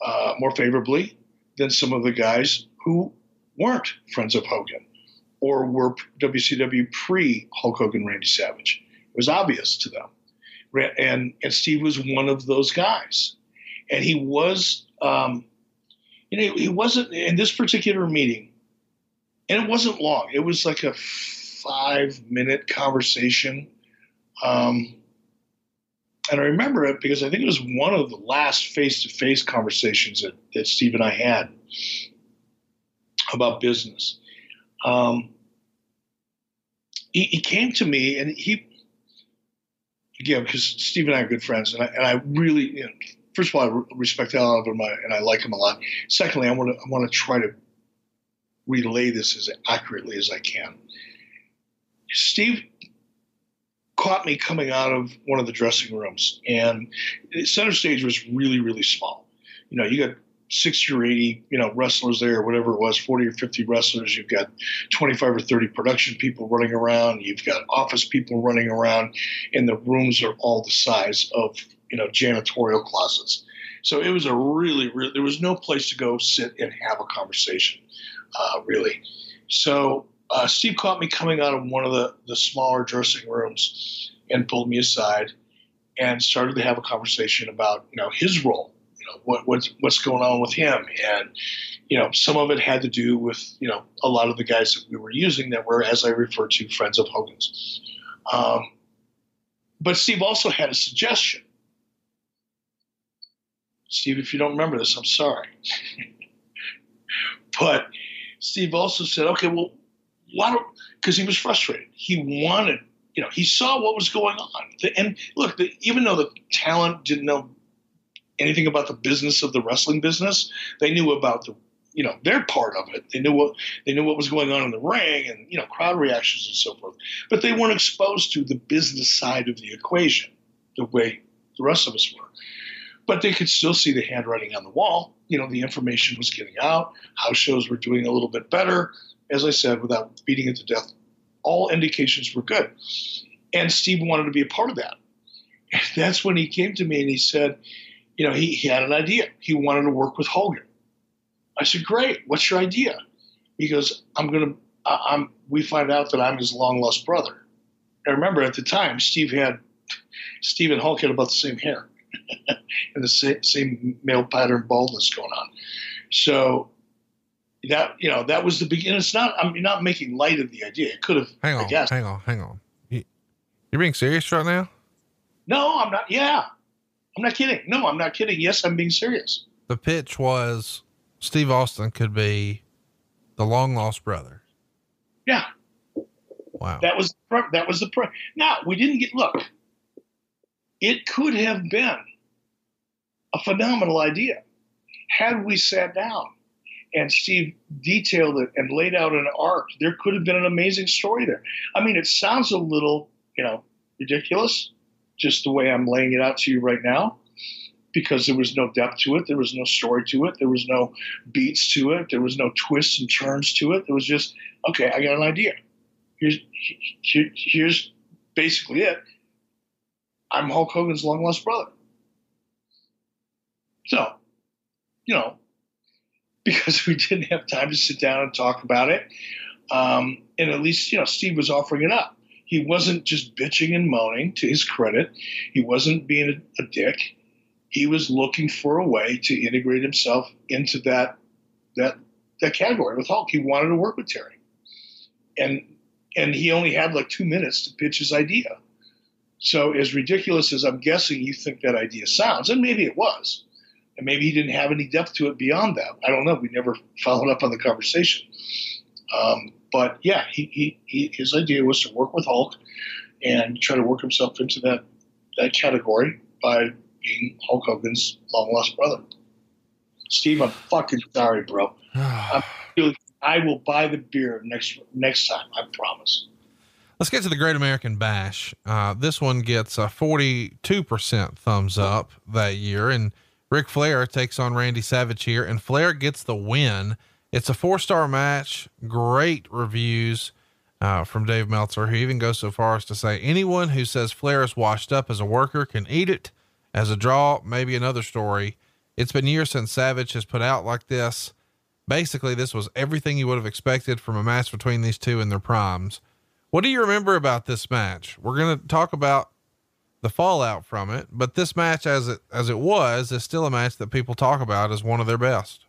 uh, more favorably than some of the guys who weren't friends of Hogan or were WCW pre Hulk Hogan, Randy Savage. It was obvious to them. And, and Steve was one of those guys. And he was, um, you know, he wasn't in this particular meeting, and it wasn't long. It was like a five minute conversation. Um, and I remember it because I think it was one of the last face to face conversations that, that Steve and I had about business. Um, he, he, came to me and he, again, because Steve and I are good friends, and I, and I really, you know, first of all, I respect of him and I like him a lot. Secondly, I want to I want to try to relay this as accurately as I can. Steve caught me coming out of one of the dressing rooms, and center stage was really really small. You know, you got 60 or 80, you know, wrestlers there, whatever it was, 40 or 50 wrestlers. You've got 25 or 30 production people running around. You've got office people running around, and the rooms are all the size of, you know, janitorial closets. So it was a really, really, there was no place to go sit and have a conversation, uh, really. So uh, Steve caught me coming out of one of the, the smaller dressing rooms and pulled me aside and started to have a conversation about, you know, his role know, what, what's what's going on with him, and you know, some of it had to do with you know a lot of the guys that we were using that were, as I refer to, friends of Hogan's. Um, but Steve also had a suggestion. Steve, if you don't remember this, I'm sorry. [laughs] but Steve also said, okay, well, why don't, because he was frustrated. He wanted, you know, he saw what was going on. The, and look, the, even though the talent didn't know anything about the business of the wrestling business, they knew about the, you know, their part of it. They knew what they knew what was going on in the ring and you know crowd reactions and so forth. But they weren't exposed to the business side of the equation the way the rest of us were but they could still see the handwriting on the wall. You know, the information was getting out. House shows were doing a little bit better. As I said, without beating it to death, all indications were good. And Steve wanted to be a part of that. And [laughs] that's when he came to me and he said, you know, he, he had an idea. He wanted to work with Hogan. I said, great. What's your idea? He goes, I'm going to, I'm, we find out that I'm his long lost brother. I remember at the time, Steve had, Steve and Hulk had about the same hair. [laughs] and the same, same male pattern baldness going on. So that you know that was the beginning. It's not I'm not making light of the idea. It could have. Hang on, hang on, hang on. You, you're being serious right now? No, I'm not. Yeah, I'm not kidding. No, I'm not kidding. Yes, I'm being serious. The pitch was Steve Austin could be the long lost brother. Yeah. Wow. That was that was the pro. Now we didn't get look. It could have been a phenomenal idea had we sat down and Steve detailed it and laid out an arc. There could have been an amazing story there. I mean, it sounds a little, you know, ridiculous, just the way I'm laying it out to you right now, because there was no depth to it, there was no story to it, there was no beats to it, there was no twists and turns to it. It was just, okay, I got an idea. Here's here, here's basically it. I'm Hulk Hogan's long lost brother. So, you know, [laughs] because we didn't have time to sit down and talk about it, um, and at least, you know, Steve was offering it up. He wasn't just bitching and moaning to his credit. He wasn't being a, a dick. He was looking for a way to integrate himself into that that that category with Hulk. He wanted to work with Terry. And and he only had like two minutes to pitch his idea. So, as ridiculous as I'm guessing you think that idea sounds, and maybe it was, and maybe he didn't have any depth to it beyond that. I don't know. We never [laughs] followed up on the conversation. Um, but yeah, he, he, he, his idea was to work with Hulk and try to work himself into that that category by being Hulk Hogan's long lost brother. Steve, I'm fucking sorry, bro. [sighs] I'm, I will buy the beer next next time. I promise. Let's get to the Great American Bash. Uh, this one gets a 42% thumbs up that year, and Ric Flair takes on Randy Savage here, and Flair gets the win. It's a four star match, great reviews uh, from Dave Meltzer, who even goes so far as to say anyone who says Flair is washed up as a worker can eat it. As a draw, maybe another story. It's been years since Savage has put out like this. Basically, this was everything you would have expected from a match between these two in their primes. What do you remember about this match? We're going to talk about the fallout from it, but this match as it as it was is still a match that people talk about as one of their best.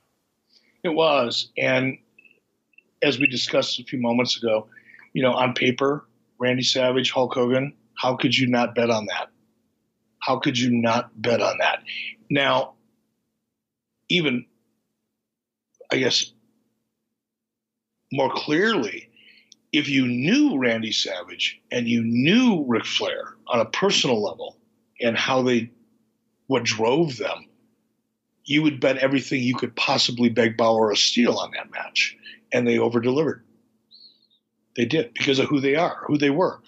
It was, and as we discussed a few moments ago, you know, on paper, Randy Savage, Hulk Hogan, how could you not bet on that? How could you not bet on that? Now, even I guess more clearly, if you knew Randy Savage and you knew Ric Flair on a personal level and how they, what drove them, you would bet everything you could possibly beg, borrow, or steal on that match. And they over delivered. They did because of who they are, who they were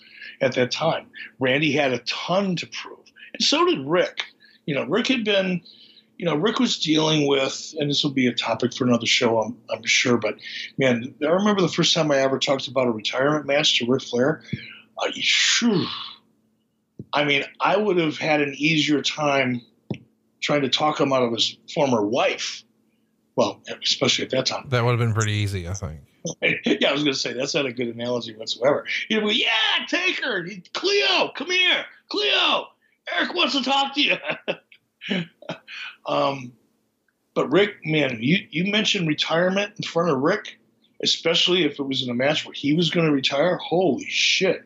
at that time. Randy had a ton to prove. And so did Rick. You know, Rick had been, you know, Rick was dealing with, and this will be a topic for another show, I'm, I'm sure. But man, I remember the first time I ever talked about a retirement match to Ric Flair. Uh. I mean, I would have had an easier time trying to talk him out of his former wife. Well, especially at that time. That would have been pretty easy, I think. [laughs] yeah, I was going to say that's not a good analogy whatsoever. He'd be, yeah, take her, Cleo, come here, Cleo. Eric wants to talk to you. [laughs] um, But Rick, man, you, you mentioned retirement in front of Rick, especially if it was in a match where he was going to retire. Holy shit!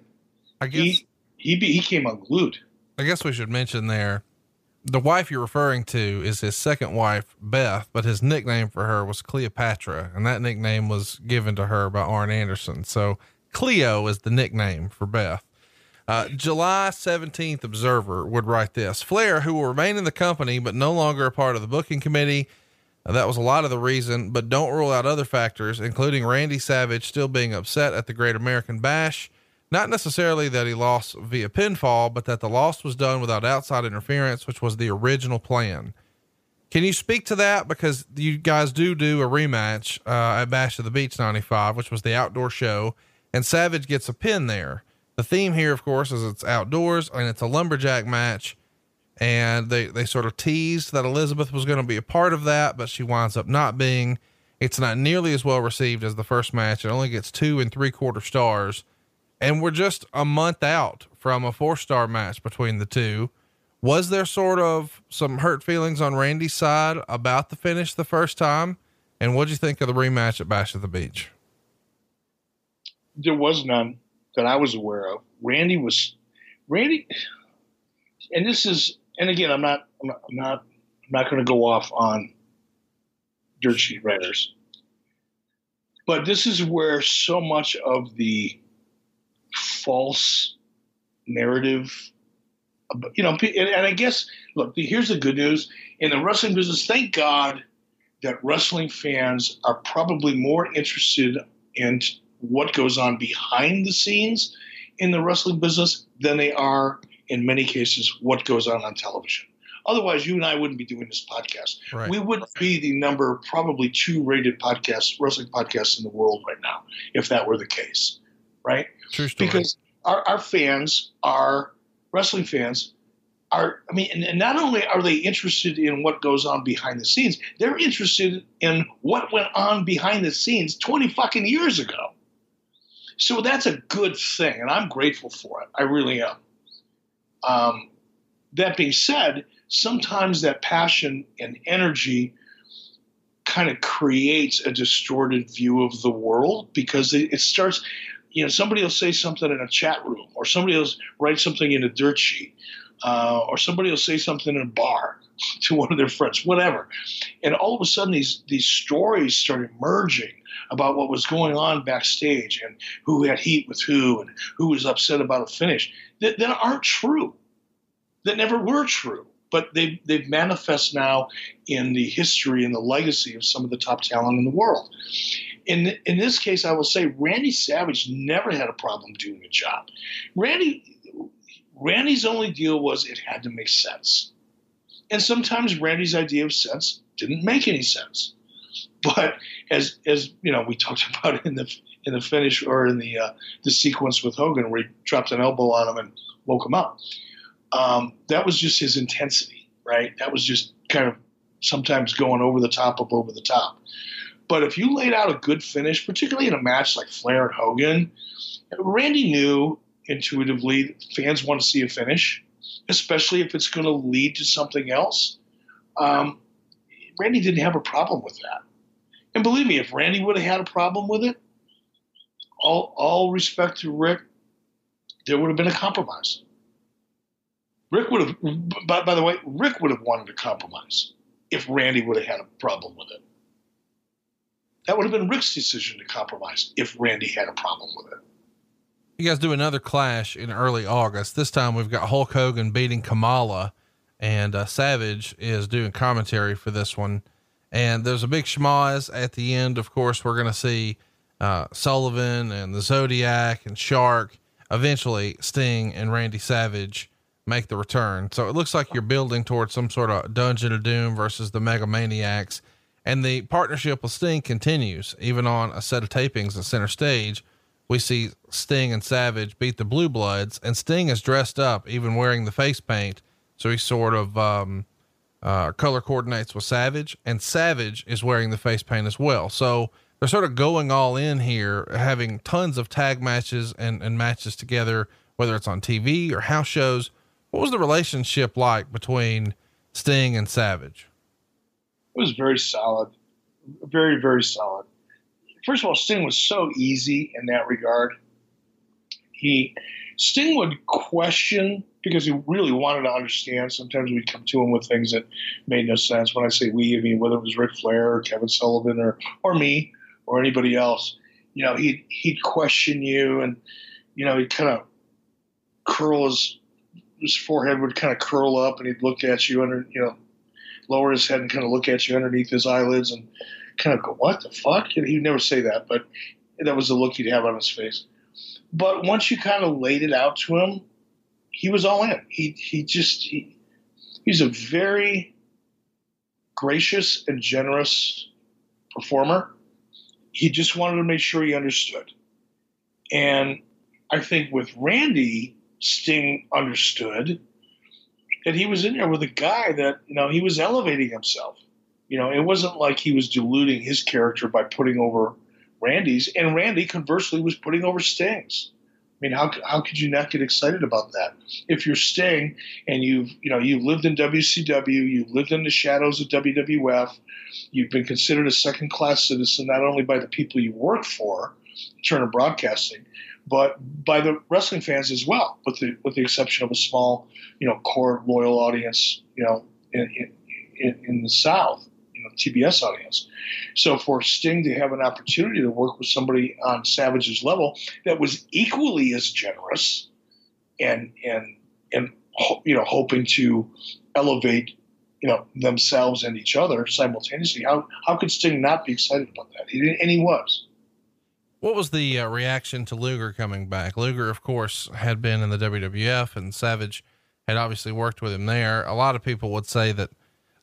I guess he he, be, he came unglued. I guess we should mention there the wife you're referring to is his second wife, Beth, but his nickname for her was Cleopatra, and that nickname was given to her by Arn Anderson. So Cleo is the nickname for Beth. Uh, July 17th Observer would write this Flair, who will remain in the company but no longer a part of the booking committee. Uh, that was a lot of the reason, but don't rule out other factors, including Randy Savage still being upset at the Great American Bash. Not necessarily that he lost via pinfall, but that the loss was done without outside interference, which was the original plan. Can you speak to that? Because you guys do do a rematch uh, at Bash of the Beach 95, which was the outdoor show, and Savage gets a pin there. The theme here, of course, is it's outdoors and it's a lumberjack match. And they, they sort of teased that Elizabeth was going to be a part of that, but she winds up not being. It's not nearly as well received as the first match. It only gets two and three quarter stars. And we're just a month out from a four star match between the two. Was there sort of some hurt feelings on Randy's side about the finish the first time? And what'd you think of the rematch at Bash at the Beach? There was none that I was aware of. Randy was Randy, and this is, and again, I'm not, I'm not, I'm not, not going to go off on dirt sheet writers, but this is where so much of the false narrative, you know, and, and I guess, look, here's the good news in the wrestling business. Thank God that wrestling fans are probably more interested in what goes on behind the scenes in the wrestling business than they are in many cases what goes on on television. Otherwise, you and I wouldn't be doing this podcast. Right. We wouldn't be the number probably two rated podcast wrestling podcasts in the world right now if that were the case, right? True story. Because our, our fans, our wrestling fans, are I mean, and, not only are they interested in what goes on behind the scenes, they're interested in what went on behind the scenes 20 fucking years ago. So that's a good thing, and I'm grateful for it. I really am. Um, that being said, sometimes that passion and energy kind of creates a distorted view of the world because it, it starts you know, somebody will say something in a chat room, or somebody will write something in a dirt sheet, uh, or somebody will say something in a bar [laughs] to one of their friends, whatever, and all of a sudden these these stories start emerging about what was going on backstage and who had heat with who and who was upset about a finish that, that aren't true, that never were true. But they've, they've manifest now in the history and the legacy of some of the top talent in the world in in this case, I will say Randy Savage never had a problem doing a job. Randy Randy's only deal was it had to make sense, and sometimes Randy's idea of sense didn't make any sense. But as as you know, we talked [laughs] about in the in the finish or in the uh, the sequence with Hogan where he dropped an elbow on him and woke him up. Um, that was just his intensity, right? That was just kind of sometimes going over the top of over the top. But if you laid out a good finish, particularly in a match like Flair and Hogan, Randy knew intuitively fans want to see a finish, especially if it's going to lead to something else. Um, Randy didn't have a problem with that. And believe me, if Randy would have had a problem with it, all, all respect to Rick, there would have been a compromise. Rick would have, by, by the way, Rick would have wanted a compromise if Randy would have had a problem with it. That would have been Rick's decision to compromise if Randy had a problem with it. You guys do another clash in early August. This time we've got Hulk Hogan beating Kamala, and uh, Savage is doing commentary for this one. And there's a big schmoz at the end. Of course, we're going to see uh, Sullivan and the Zodiac and Shark. Eventually, Sting and Randy Savage make the return. So it looks like you're building towards some sort of Dungeon of Doom versus the Megamaniacs. And the partnership with Sting continues. Even on a set of tapings at center stage, we see Sting and Savage beat the Blue Bloods, and Sting is dressed up, even wearing the face paint. So he sort of um, uh, color coordinates with Savage, and Savage is wearing the face paint as well. So they're sort of going all in here, having tons of tag matches and, and matches together, whether it's on TV or house shows. What was the relationship like between Sting and Savage? Was very solid, very very solid. First of all, Sting was so easy in that regard. He Sting would question because he really wanted to understand. Sometimes we'd come to him with things that made no sense. When I say we, I mean whether it was Ric Flair or Kevin Sullivan or or me or anybody else. You know, he'd he'd question you, and you know he'd kind of curl his his forehead would kind of curl up, and he'd look at you under you know lower his head and kind of look at you underneath his eyelids and kind of go, "What the fuck?" And he'd never say that, but that was the look he'd have on his face. But once you kind of laid it out to him, he was all in. He he just he, he's a very gracious and generous performer. He just wanted to make sure he understood. And I think with Randy, Sting understood that he was in there with a guy that, you know, he was elevating himself. You know, it wasn't like he was diluting his character by putting over Randy's, and Randy conversely was putting over Sting's. I mean, how, how could you not get excited about that? If you're Sting and you've you know you've lived in WCW, you've lived in the shadows of WWF, you've been considered a second class citizen not only by the people you work for, Turner Broadcasting, but by the wrestling fans as well, with the with the exception of a small you know core loyal audience, you know, in, in, in the South you know, TBS audience. So for Sting to have an opportunity to work with somebody on Savage's level that was equally as generous and and and you know hoping to elevate you know themselves and each other simultaneously, how how could Sting not be excited about that? He and he was. What was the uh, reaction to Luger coming back? Luger, of course, had been in the WWF, and Savage had obviously worked with him there. A lot of people would say that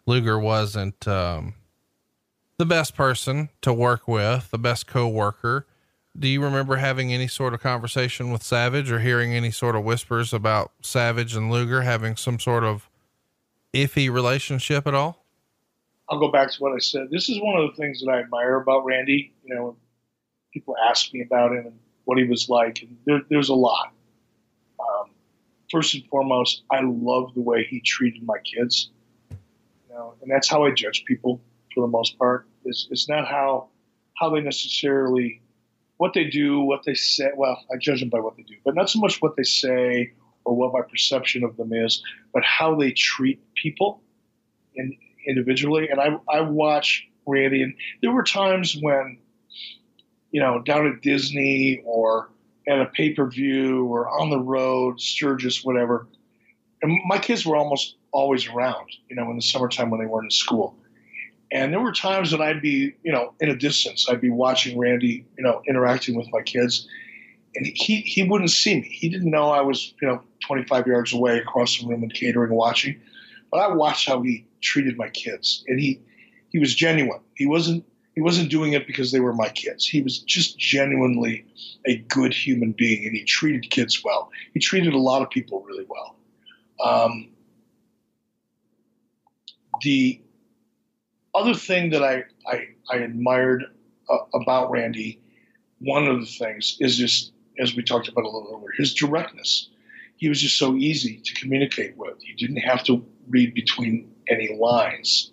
Luger wasn't um, the best person to work with, the best co-worker. Do you remember having any sort of conversation with Savage or hearing any sort of whispers about Savage and Luger having some sort of iffy relationship at all? I'll go back to what I said. This is one of the things that I admire about Randy. You know, people ask me about him and what he was like, and there, there's a lot. Um, first and foremost, I love the way he treated my kids know, and that's how I judge people for the most part. It's, it's not how how they necessarily what they do, what they say. Well, I judge them by what they do, but not so much what they say or what my perception of them is, but how they treat people in, individually. And I I watch Randy, and there were times when, you know, down at Disney or at a pay per view or on the road, Sturgis, whatever. And my kids were almost always around, you know, in the summertime when they weren't in school. And there were times that I'd be, you know, in a distance. I'd be watching Randy, you know, interacting with my kids, and he he wouldn't see me. He didn't know I was, you know, 25 yards away across the room and catering watching. But I watched how he treated my kids, and he he was genuine. He wasn't he wasn't doing it because they were my kids. He was just genuinely a good human being, and he treated kids well. He treated a lot of people really well. Um, the other thing that I, I, I admired uh, about Randy, one of the things is just, as we talked about a little earlier, his directness. He was just so easy to communicate with. You didn't have to read between any lines.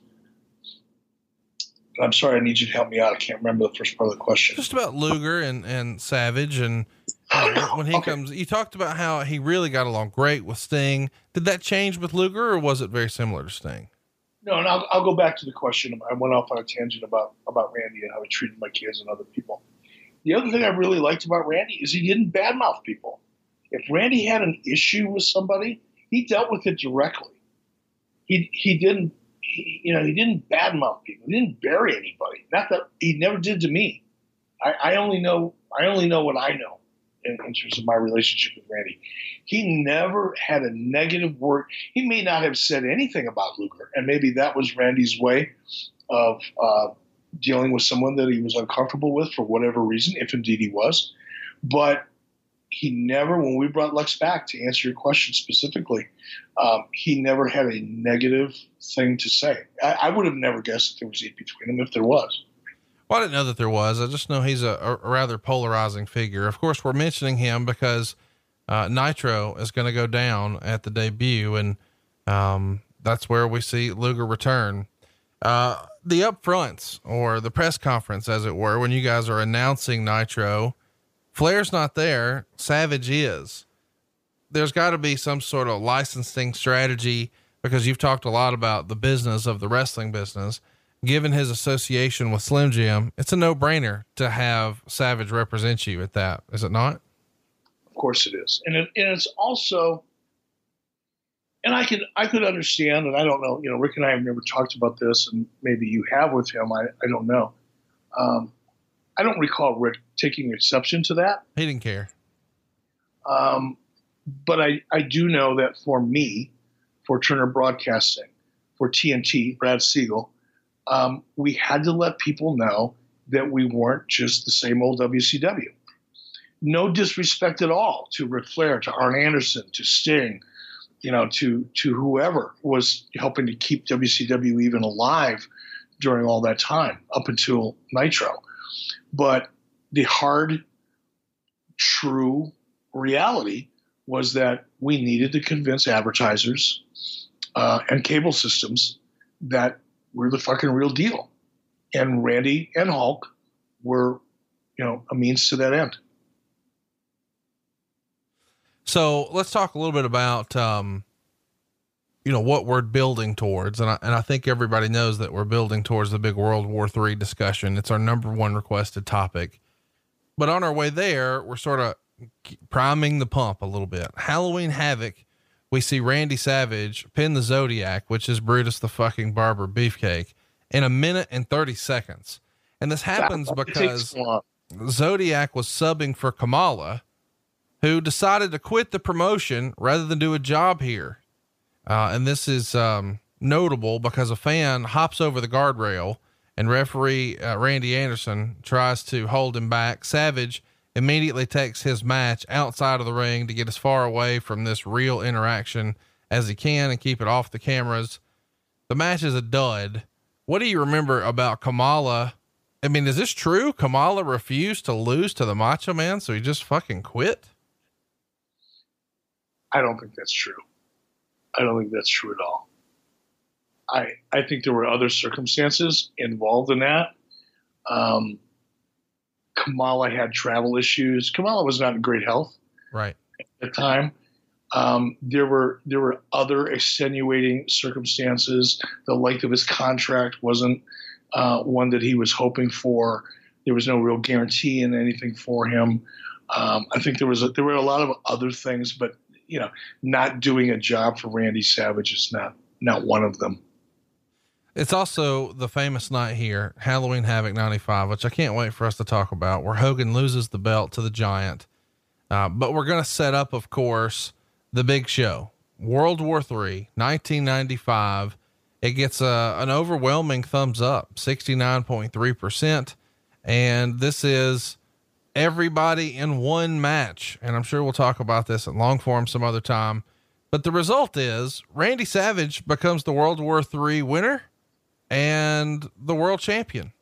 I'm sorry, I need you to help me out. I can't remember the first part of the question. Just about Luger and, and Savage and uh, when he okay. comes, you talked about how he really got along great with Sting. Did that change with Luger or was it very similar to Sting? No, and I'll, I'll go back to the question. I went off on a tangent about, about Randy and how he treated my kids and other people. The other thing I really liked about Randy is he didn't badmouth people. If Randy had an issue with somebody, he dealt with it directly. He he didn't he, you know he didn't badmouth people. He didn't bury anybody. Not that he never did to me. I, I only know I only know what I know in, in terms of my relationship with Randy. He never had a negative word. He may not have said anything about Luger, and maybe that was Randy's way of uh, dealing with someone that he was uncomfortable with for whatever reason, if indeed he was. But he never, when we brought Lex back to answer your question specifically, um, he never had a negative thing to say. I, I, would have never guessed that there was heat between them if there was. Well, I didn't know that there was. I just know he's a, a rather polarizing figure. Of course, we're mentioning him because uh, Nitro is going to go down at the debut, and um, that's where we see Luger return. Uh, the upfronts or the press conference, as it were, when you guys are announcing Nitro, Flair's not there. Savage is. There's got to be some sort of licensing strategy because you've talked a lot about the business of the wrestling business. Given his association with Slim Jim, it's a no brainer to have Savage represent you at that, is it not? Of course it is. And, it, and it's also, and I could I could understand, and I don't know, you know, Ric and I have never talked about this, and maybe you have with him. I, I don't know. Um, I don't recall Ric taking exception to that. He didn't care. Um, but I, I do know that for me, for Turner Broadcasting, for TNT, Brad Siegel, um, we had to let people know that we weren't just the same old WCW. No disrespect at all to Ric Flair, to Arn Anderson, to Sting, you know, to to whoever was helping to keep WCW even alive during all that time up until Nitro. But the hard, true reality was that we needed to convince advertisers uh, and cable systems that we're the fucking real deal. And Randy and Hulk were, you know, a means to that end. So let's talk a little bit about, um, you know, what we're building towards. And I, and I think everybody knows that we're building towards the big World War III discussion. It's our number one requested topic. But on our way there, we're sort of priming the pump a little bit. Halloween Havoc, we see Randy Savage pin the Zodiac, which is Brutus the fucking barber beefcake, in a minute and 30 seconds. And this happens because Zodiac was subbing for Kamala, who decided to quit the promotion rather than do a job here. Uh, and this is um, notable because a fan hops over the guardrail and referee uh, Randy Anderson tries to hold him back. Savage immediately takes his match outside of the ring to get as far away from this real interaction as he can and keep it off the cameras. The match is a dud. What do you remember about Kamala? I mean, is this true? Kamala refused to lose to the Macho Man, so he just fucking quit? I don't think that's true. I don't think that's true at all. I I think there were other circumstances involved in that. Um, Kamala had travel issues. Kamala was not in great health, right, at the time. Um, there were there were other extenuating circumstances. The length of his contract wasn't uh, one that he was hoping for. There was no real guarantee in anything for him. Um, I think there was a, there were a lot of other things, but you know, not doing a job for Randy Savage is not not one of them. It's also the famous night here, Halloween Havoc 95, which I can't wait for us to talk about, where Hogan loses the belt to the Giant. Uh, but we're going to set up, of course, the big show, World War III, 1995. It gets a, an overwhelming thumbs up, 69.3%. And this is everybody in one match. And I'm sure we'll talk about this in long form some other time. But the result is Randy Savage becomes the World War III winner and the world champion.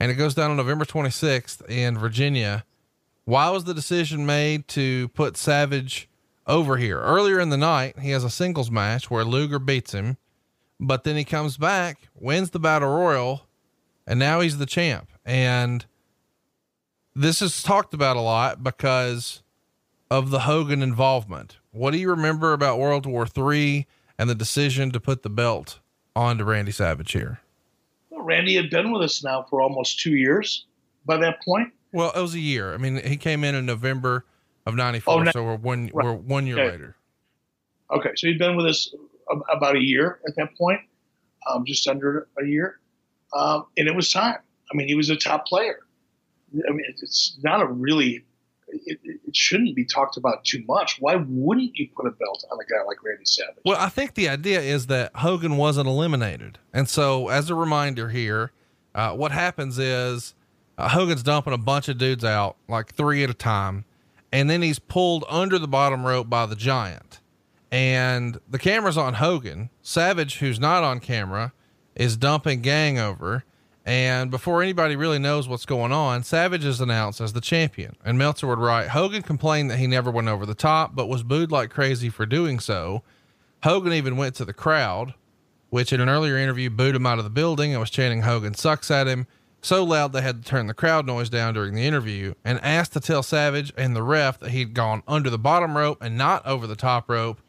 And it goes down on November 26th in Virginia. Why was the decision made to put Savage over here? Earlier in the night, he has a singles match where Luger beats him, but then he comes back, wins the battle royal, and now he's the champ. And this is talked about a lot because of the Hogan involvement. What do you remember about World War III and the decision to put the belt on to Randy Savage here? Well, Randy had been with us now for almost two years by that point. Well, it was a year. I mean, he came in in November of '94, oh, so we're one right. we're one year okay. later. Okay, so he'd been with us about a year at that point, um, just under a year, um, and it was time. I mean, he was a top player. I mean, it's not a really it, it, shouldn't be talked about too much. Why wouldn't you put a belt on a guy like Randy Savage? Well, I think the idea is that Hogan wasn't eliminated. And so, as a reminder here, uh, what happens is uh, Hogan's dumping a bunch of dudes out, like three at a time. And then he's pulled under the bottom rope by the giant. And the camera's on Hogan. Savage, who's not on camera, is dumping gang over. And before anybody really knows what's going on, Savage is announced as the champion. And Meltzer would write Hogan complained that he never went over the top, but was booed like crazy for doing so. Hogan even went to the crowd which in an earlier interview booed him out of the building and was chanting Hogan sucks at him so loud they had to turn the crowd noise down during the interview and asked to tell Savage and the ref that he'd gone under the bottom rope and not over the top rope.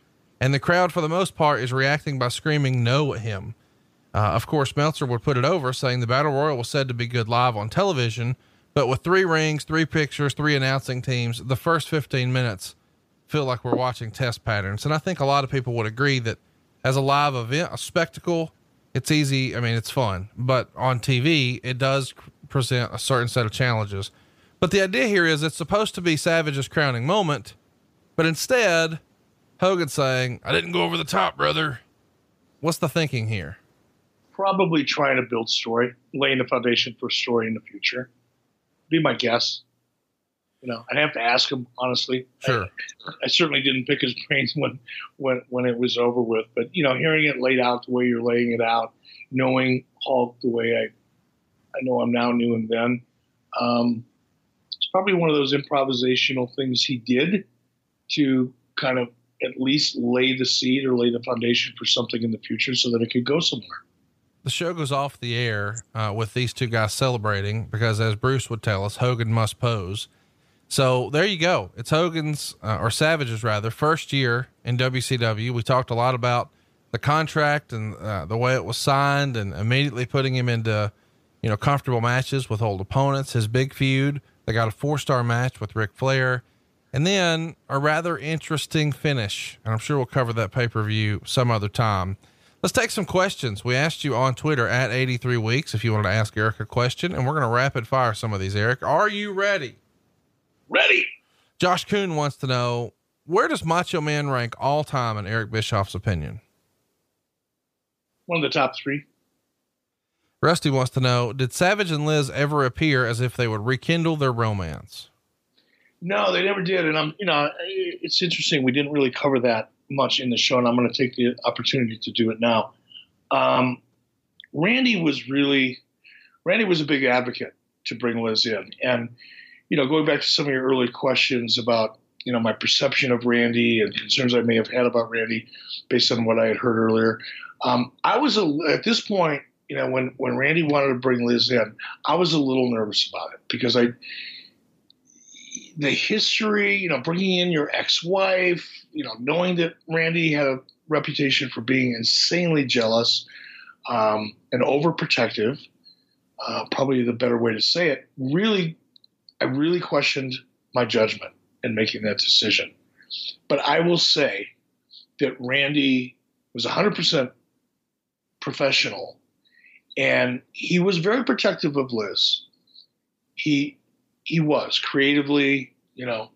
And the crowd, for the most part, is reacting by screaming no at him. Uh, of course, Meltzer would put it over, saying the Battle Royal was said to be good live on television, but with three rings, three pictures, three announcing teams, the first 15 minutes feel like we're watching test patterns. And I think a lot of people would agree that as a live event, a spectacle, it's easy. I mean, it's fun, but on TV, it does present a certain set of challenges. But the idea here is it's supposed to be Savage's crowning moment, but instead, Hogan saying, I didn't go over the top, brother. What's the thinking here? Probably trying to build story, laying the foundation for story in the future. Be my guess. You know, I'd have to ask him honestly. Sure. I, I certainly didn't pick his [laughs] brains when, when when it was over with, but you know, hearing it laid out the way you're laying it out, knowing Hulk the way I I know I'm now knew him then, um, it's probably one of those improvisational things he did to kind of at least lay the seed or lay the foundation for something in the future so that it could go somewhere. The show goes off the air uh, with these two guys celebrating because, as Bruce would tell us, Hogan must pose. So there you go. It's Hogan's uh, or Savage's rather first year in WCW. We talked a lot about the contract and uh, the way it was signed, and immediately putting him into you know comfortable matches with old opponents. His big feud. They got a four star match with Ric Flair, and then a rather interesting finish. And I'm sure we'll cover that pay per view some other time. Let's take some questions. We asked you on Twitter at 83 weeks if you wanted to ask Eric a question, and we're going to rapid fire some of these. Eric, are you ready? Ready. Josh Kuhn wants to know where does Macho Man rank all time in Eric Bischoff's opinion? One of the top three. Rusty wants to know Did Savage and Liz ever appear as if they would rekindle their romance? No, they never did. And I'm, you know, it's interesting. We didn't really cover that much in the show, and I'm going to take the opportunity to do it now. Um, Randy was really, Randy was a big advocate to bring Liz in. And, you know, going back to some of your early questions about, you know, my perception of Randy and concerns I may have had about Randy based on what I had heard earlier. Um, I was a, at this point, you know, when, when Randy wanted to bring Liz in, I was a little nervous about it because I, the history, you know, bringing in your ex-wife, you know, knowing that Randy had a reputation for being insanely jealous um, and overprotective, uh, probably the better way to say it, really, I really questioned my judgment in making that decision. But I will say that Randy was 100% professional and he was very protective of Liz. He he was creatively, you know,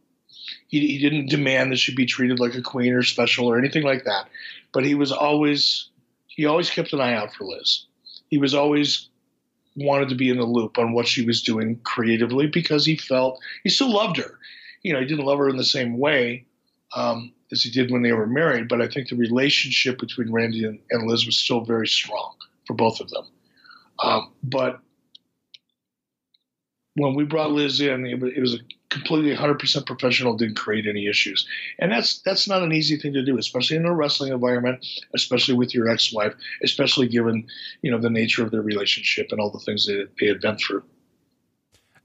he, he didn't demand that she be treated like a queen or special or anything like that. But he was always he always kept an eye out for Liz. He was always wanted to be in the loop on what she was doing creatively because he felt he still loved her. You know, he didn't love her in the same way um, as he did when they were married, but I think the relationship between Randy and, and Liz was still very strong for both of them. Um, but when we brought Liz in, it, was a completely 100% professional, didn't create any issues. And that's that's not an easy thing to do, especially in a wrestling environment, especially with your ex-wife, especially given, you know, the nature of their relationship and all the things that they had been through.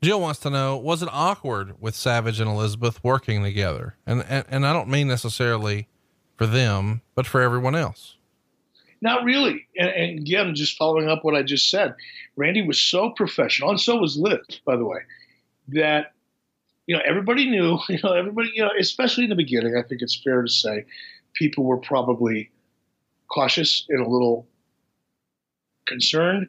Jill wants to know, was it awkward with Savage and Elizabeth working together? And, and, and I don't mean necessarily for them, but for everyone else. Not really. And, and, again, just following up what I just said, Randy was so professional, and so was Liz, by the way, that you know everybody knew. [laughs] You know, everybody. You know, especially in the beginning, I think it's fair to say, people were probably cautious and a little concerned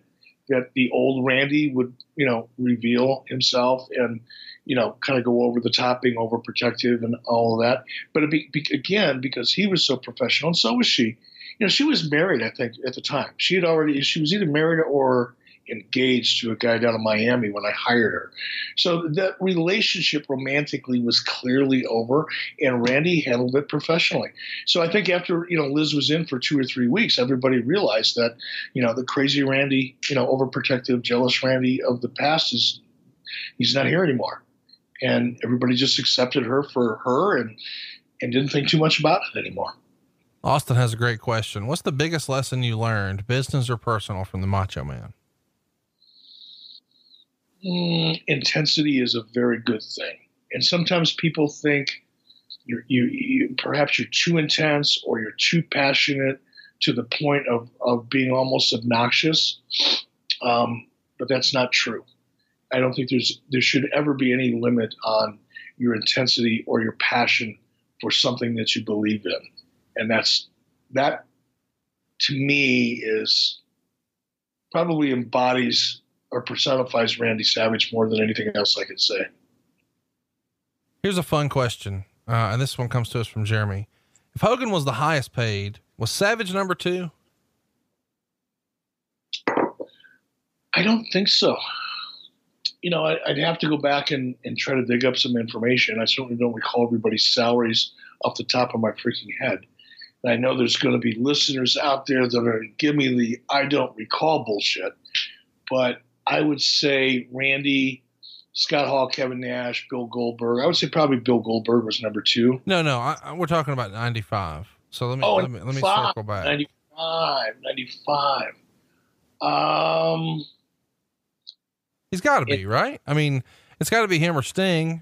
that the old Randy would, you know, reveal himself and, you know, kind of go over the top, being overprotective and all of that. But be, be, again, because he was so professional, and so was she you know, she was married, I think, at the time. She had already, she was either married or engaged to a guy down in Miami when I hired her. So that relationship romantically was clearly over, and Randy handled it professionally. So I think after you know Liz was in for two or three weeks, everybody realized that you know the crazy Randy, you know, overprotective, jealous Randy of the past is he's not here anymore, and everybody just accepted her for her and and didn't think too much about it anymore. Austin has a great question. What's the biggest lesson you learned, business or personal, from the Macho Man? Mm, intensity is a very good thing, and sometimes people think you're, you, you perhaps you're too intense or you're too passionate to the point of of being almost obnoxious. Um, but that's not true. I don't think there's there should ever be any limit on your intensity or your passion for something that you believe in, and that's that to me is probably embodies or personifies Randy Savage more than anything else I could say. Here's a fun question, uh, and this one comes to us from Jeremy. If Hogan was the highest paid, was Savage number two? I don't think so. You know, I, would have to go back and, and try to dig up some information. I certainly don't recall everybody's salaries off the top of my freaking head. I know there's going to be listeners out there that are give me the I don't recall bullshit. But I would say Randy, Scott Hall, Kevin Nash, Bill Goldberg. I would say probably Bill Goldberg was number two. No, no, I, we're talking about 95. So let me, oh, let me, let me circle back. 95, 95. Um, He's got to be right. I mean, it's got to be him or Sting.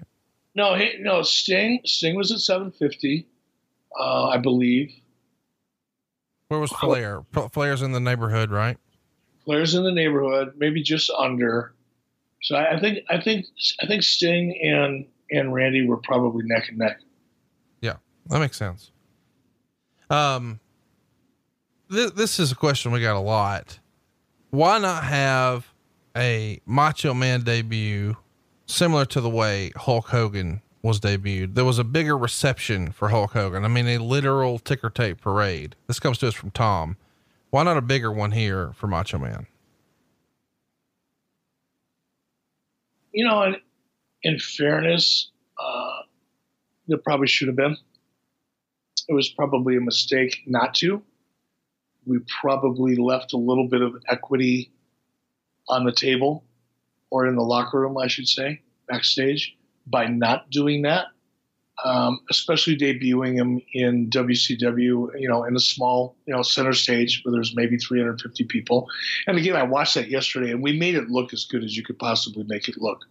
No, he, no, Sting. Sting was at 750, uh, I believe. Where was Flair? Flair's in the neighborhood, right? Flair's in the neighborhood, maybe just under. So I, I think I think I think Sting and and Randy were probably neck and neck. Yeah, that makes sense. Um, th- this is a question we got a lot. Why not have a Macho Man debut similar to the way Hulk Hogan was debuted? There was a bigger reception for Hulk Hogan. I mean, a literal ticker tape parade. This comes to us from Tom. Why not a bigger one here for Macho Man? You know, in, in fairness, uh, there probably should have been it was probably a mistake not to. We probably left a little bit of equity on the table or in the locker room, I should say, backstage by not doing that. Um, especially debuting him in WCW, you know, in a small, you know, center stage where there's maybe 350 people. And again, I watched that yesterday, and we made it look as good as you could possibly make it look.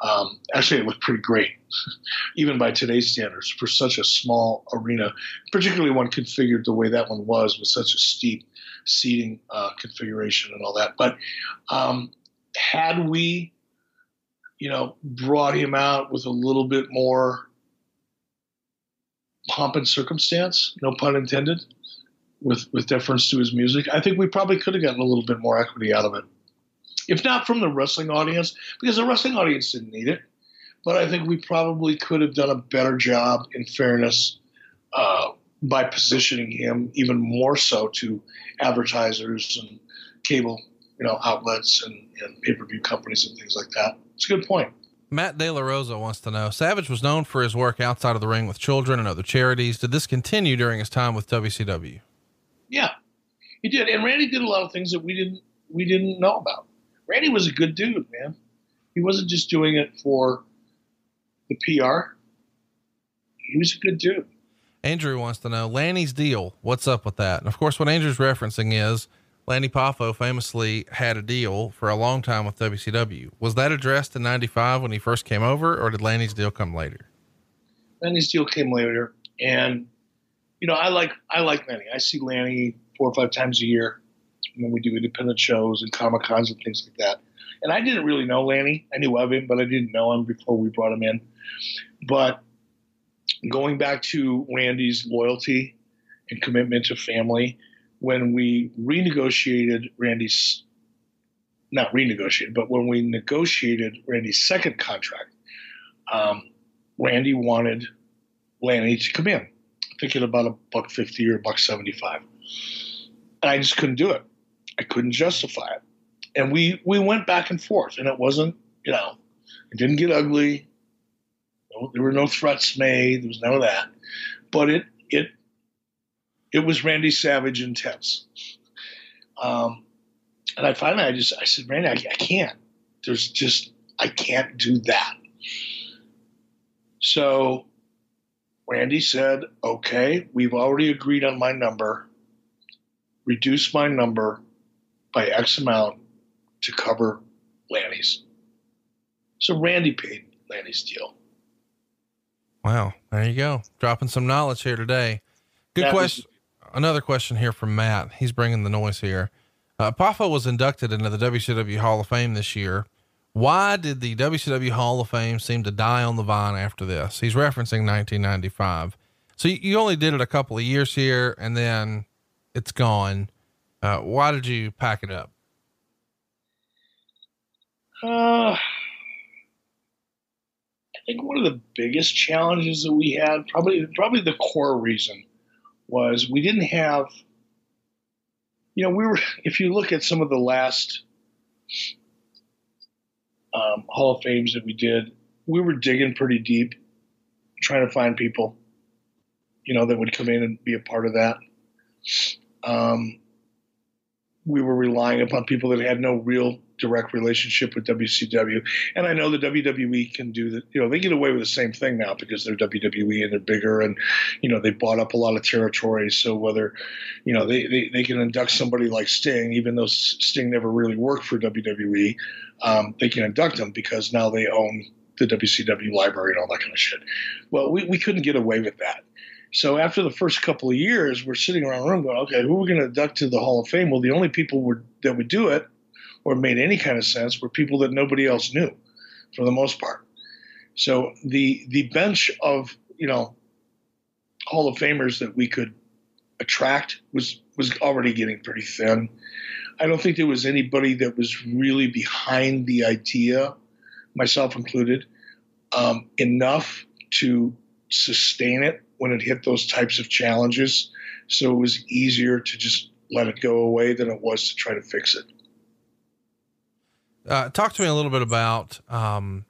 Um, actually, it looked pretty great, [laughs] even by today's standards, for such a small arena, particularly one configured the way that one was with such a steep seating uh, configuration and all that. But um, had we, you know, brought him out with a little bit more pomp and circumstance, no pun intended, with with deference to his music, I think we probably could have gotten a little bit more equity out of it if not from the wrestling audience, because the wrestling audience didn't need it. But I think we probably could have done a better job, in fairness, uh, by positioning him even more so to advertisers and cable, you know, outlets and, and pay per view companies and things like that. It's a good point. Matt De La Rosa wants to know Savage was known for his work outside of the ring with children and other charities. Did this continue during his time with WCW? Yeah, he did. And Randy did a lot of things that we didn't we didn't know about. Randy was a good dude, man. He wasn't just doing it for the PR. He was a good dude. Andrew wants to know Lanny's deal. What's up with that? And of course, what Andrew's referencing is Lanny Poffo famously had a deal for a long time with WCW. Was that addressed in 95 when he first came over or did Lanny's deal come later? Lanny's deal came later. And, you know, I like, I like Lanny. I see Lanny four or five times a year when we do independent shows and comic cons and things like that. And I didn't really know Lanny. I knew of him, but I didn't know him before we brought him in. But going back to Randy's loyalty and commitment to family, when we renegotiated Randy's, not renegotiated, but when we negotiated Randy's second contract, um, Randy wanted Lanny to come in, thinking about a buck fifty or a buck seventy five. And I just couldn't do it. I couldn't justify it. And we we went back and forth, and it wasn't, you know, it didn't get ugly. There were no threats made. There was none of that. But it it it was Randy Savage intense. Um, and I finally I just I said, Randy, I, I can't. There's just I can't do that. So Randy said, okay, we've already agreed on my number. Reduce my number by X amount to cover Lanny's. So Randy paid Lanny's deal. Wow. There you go. Dropping some knowledge here today. Good That question. Another question here from Matt. He's bringing the noise here. Uh, Poffo was inducted into the WCW Hall of Fame this year. Why did the WCW Hall of Fame seem to die on the vine after this? He's referencing 1995. So you, you only did it a couple of years here and then it's gone. Uh, why did you pack it up? Uh, I think one of the biggest challenges that we had, probably probably the core reason, was we didn't have. You know, we were. [laughs] If you look at some of the last um, Hall of Fames that we did, we were digging pretty deep, trying to find people, you know, that would come in and be a part of that. Um, we were relying upon people that had no real direct relationship with WCW. And I know the WWE can do that. You know, they get away with the same thing now because they're WWE and they're bigger and, you know, they bought up a lot of territory. So whether, you know, they, they, they can induct somebody like Sting, even though Sting never really worked for WWE, um, they can induct him because now they own the WCW library and all that kind of shit. Well, we, we couldn't get away with that. So after the first couple of years, we're sitting around the room going, okay, who are we going to induct to the Hall of Fame? Well, the only people were, that would do it or made any kind of sense were people that nobody else knew for the most part. So the the bench of, you know, Hall of Famers that we could attract was was already getting pretty thin. I don't think there was anybody that was really behind the idea, myself included, um, enough to sustain it when it hit those types of challenges. So it was easier to just let it go away than it was to try to fix it. Uh, talk to me a little bit about, um,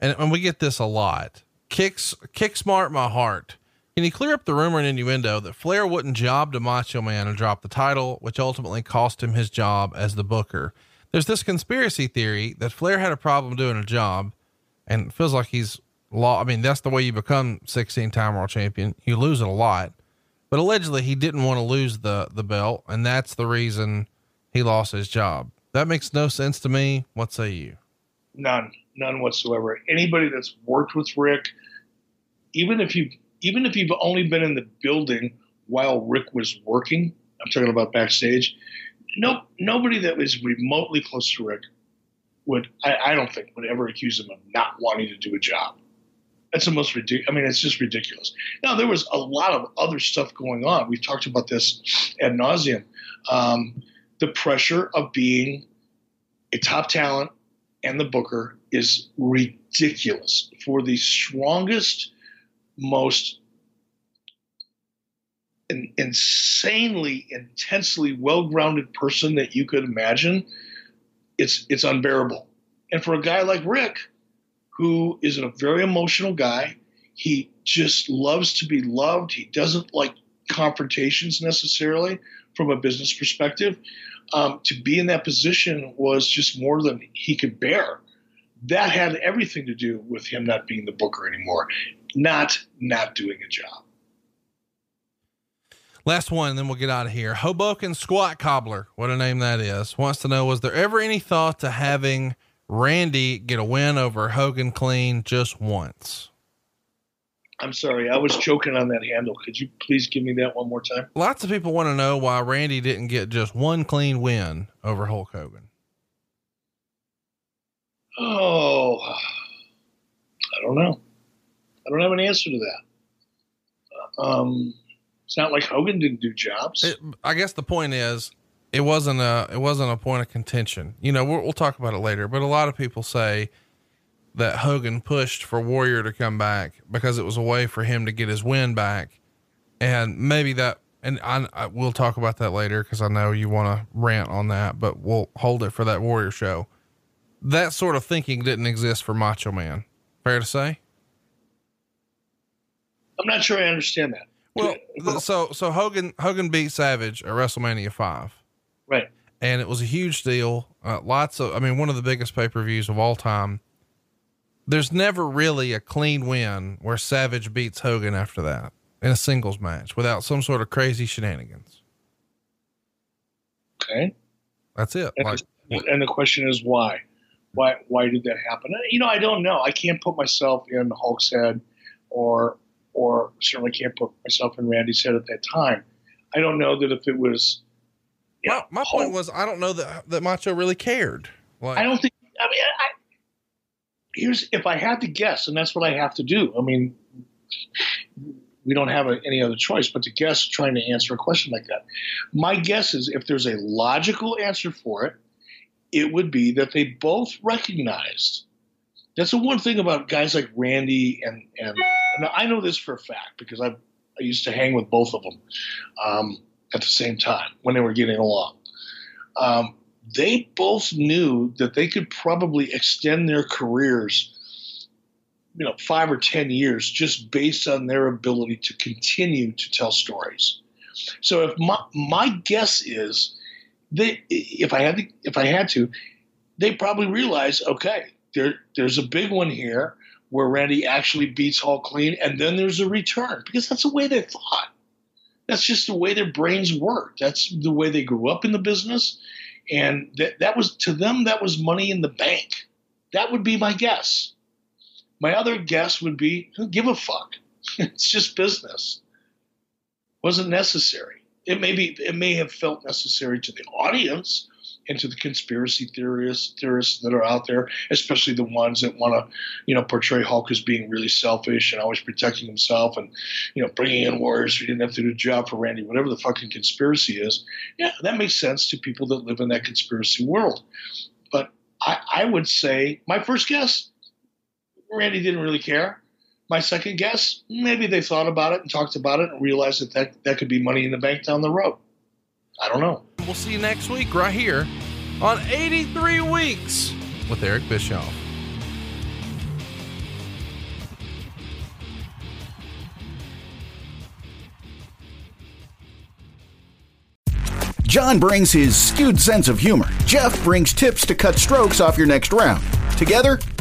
and, and we get this a lot. Kicks, kick smart my heart. Can you clear up the rumor and innuendo that Flair wouldn't job to Macho Man and drop the title, which ultimately cost him his job as the booker? There's this conspiracy theory that Flair had a problem doing a job and feels like he's law. I mean, that's the way you become 16 time world champion. You lose it a lot, but allegedly he didn't want to lose the, the belt. And that's the reason he lost his job. That makes no sense to me. What say you? None, none whatsoever. Anybody that's worked with Ric, even if you even if you've only been in the building while Ric was working, I'm talking about backstage. No, nobody that was remotely close to Ric would, I, I don't think, would ever accuse him of not wanting to do a job. That's the most ridiculous. I mean, it's just ridiculous. Now, there was a lot of other stuff going on. We've talked about this ad nauseum. Um, the pressure of being a top talent and the booker is ridiculous for the strongest, most in, insanely, intensely well-grounded person that you could imagine. It's it's unbearable. And for a guy like Ric, who is a very emotional guy, he just loves to be loved. He doesn't like confrontations necessarily from a business perspective. Um, to be in that position was just more than he could bear. That had everything to do with him not being the booker anymore, not not doing a job. Last one, then we'll get out of here. Hoboken Squat Cobbler, what a name that is, wants to know Was there ever any thought to having Randy get a win over Hogan clean just once? I'm sorry, I was choking on that handle. Could you please give me that one more time? Lots of people want to know why Randy didn't get just one clean win over Hulk Hogan. Oh, I don't know. I don't have an answer to that. Um, it's not like Hogan didn't do jobs. It, I guess the point is, it wasn't a it wasn't a point of contention. You know, we'll, we'll talk about it later. But a lot of people say that Hogan pushed for Warrior to come back because it was a way for him to get his win back, and maybe that. And I, I we'll talk about that later because I know you want to rant on that, but we'll hold it for that Warrior show. That sort of thinking didn't exist for Macho Man. Fair to say. I'm not sure I understand that. Well, so so Hogan Hogan beat Savage at WrestleMania five, right? And it was a huge deal. Uh, lots of, I mean, one of the biggest pay per views of all time. There's never really a clean win where Savage beats Hogan after that in a singles match without some sort of crazy shenanigans. Okay. That's it. And, Like, the, and the question is why? Why why did that happen? Uh, you know, I don't know. I can't put myself in Hulk's head or or certainly can't put myself in Randy's head at that time. I don't know that if it was know, my, my point was, I don't know that, that Macho really cared. Like, I don't think. I mean, I, here's if I had to guess, and that's what I have to do. I mean, we don't have a, any other choice but to guess trying to answer a question like that. My guess is if there's a logical answer for it, it would be that they both recognized. That's the one thing about guys like Randy and and, and I know this for a fact because I I used to hang with both of them um, at the same time when they were getting along. Um, they both knew that they could probably extend their careers, you know, five or ten years just based on their ability to continue to tell stories. So if my my guess is that if I had to if I had to, they probably realize, okay, there there's a big one here where Randy actually beats Hulk clean, and then there's a return because that's the way they thought. That's just the way their brains work. That's the way they grew up in the business, and that that was to them that was money in the bank. That would be my guess. My other guess would be, who give a fuck? [laughs] it's just business. Wasn't necessary. It may be. It may have felt necessary to the audience and to the conspiracy theorists theorists that are out there, especially the ones that want to, you know, portray Hulk as being really selfish and always protecting himself and, you know, bringing in warriors who didn't have to do a job for Randy, whatever the fucking conspiracy is. Yeah, that makes sense to people that live in that conspiracy world. But I, I would say my first guess, Randy didn't really care. My second guess, maybe they thought about it and talked about it and realized that that, that could be money in the bank down the road. I don't know. We'll see you next week right here on 83 Weeks with Eric Bischoff. John brings his skewed sense of humor. Jeff brings tips to cut strokes off your next round. Together,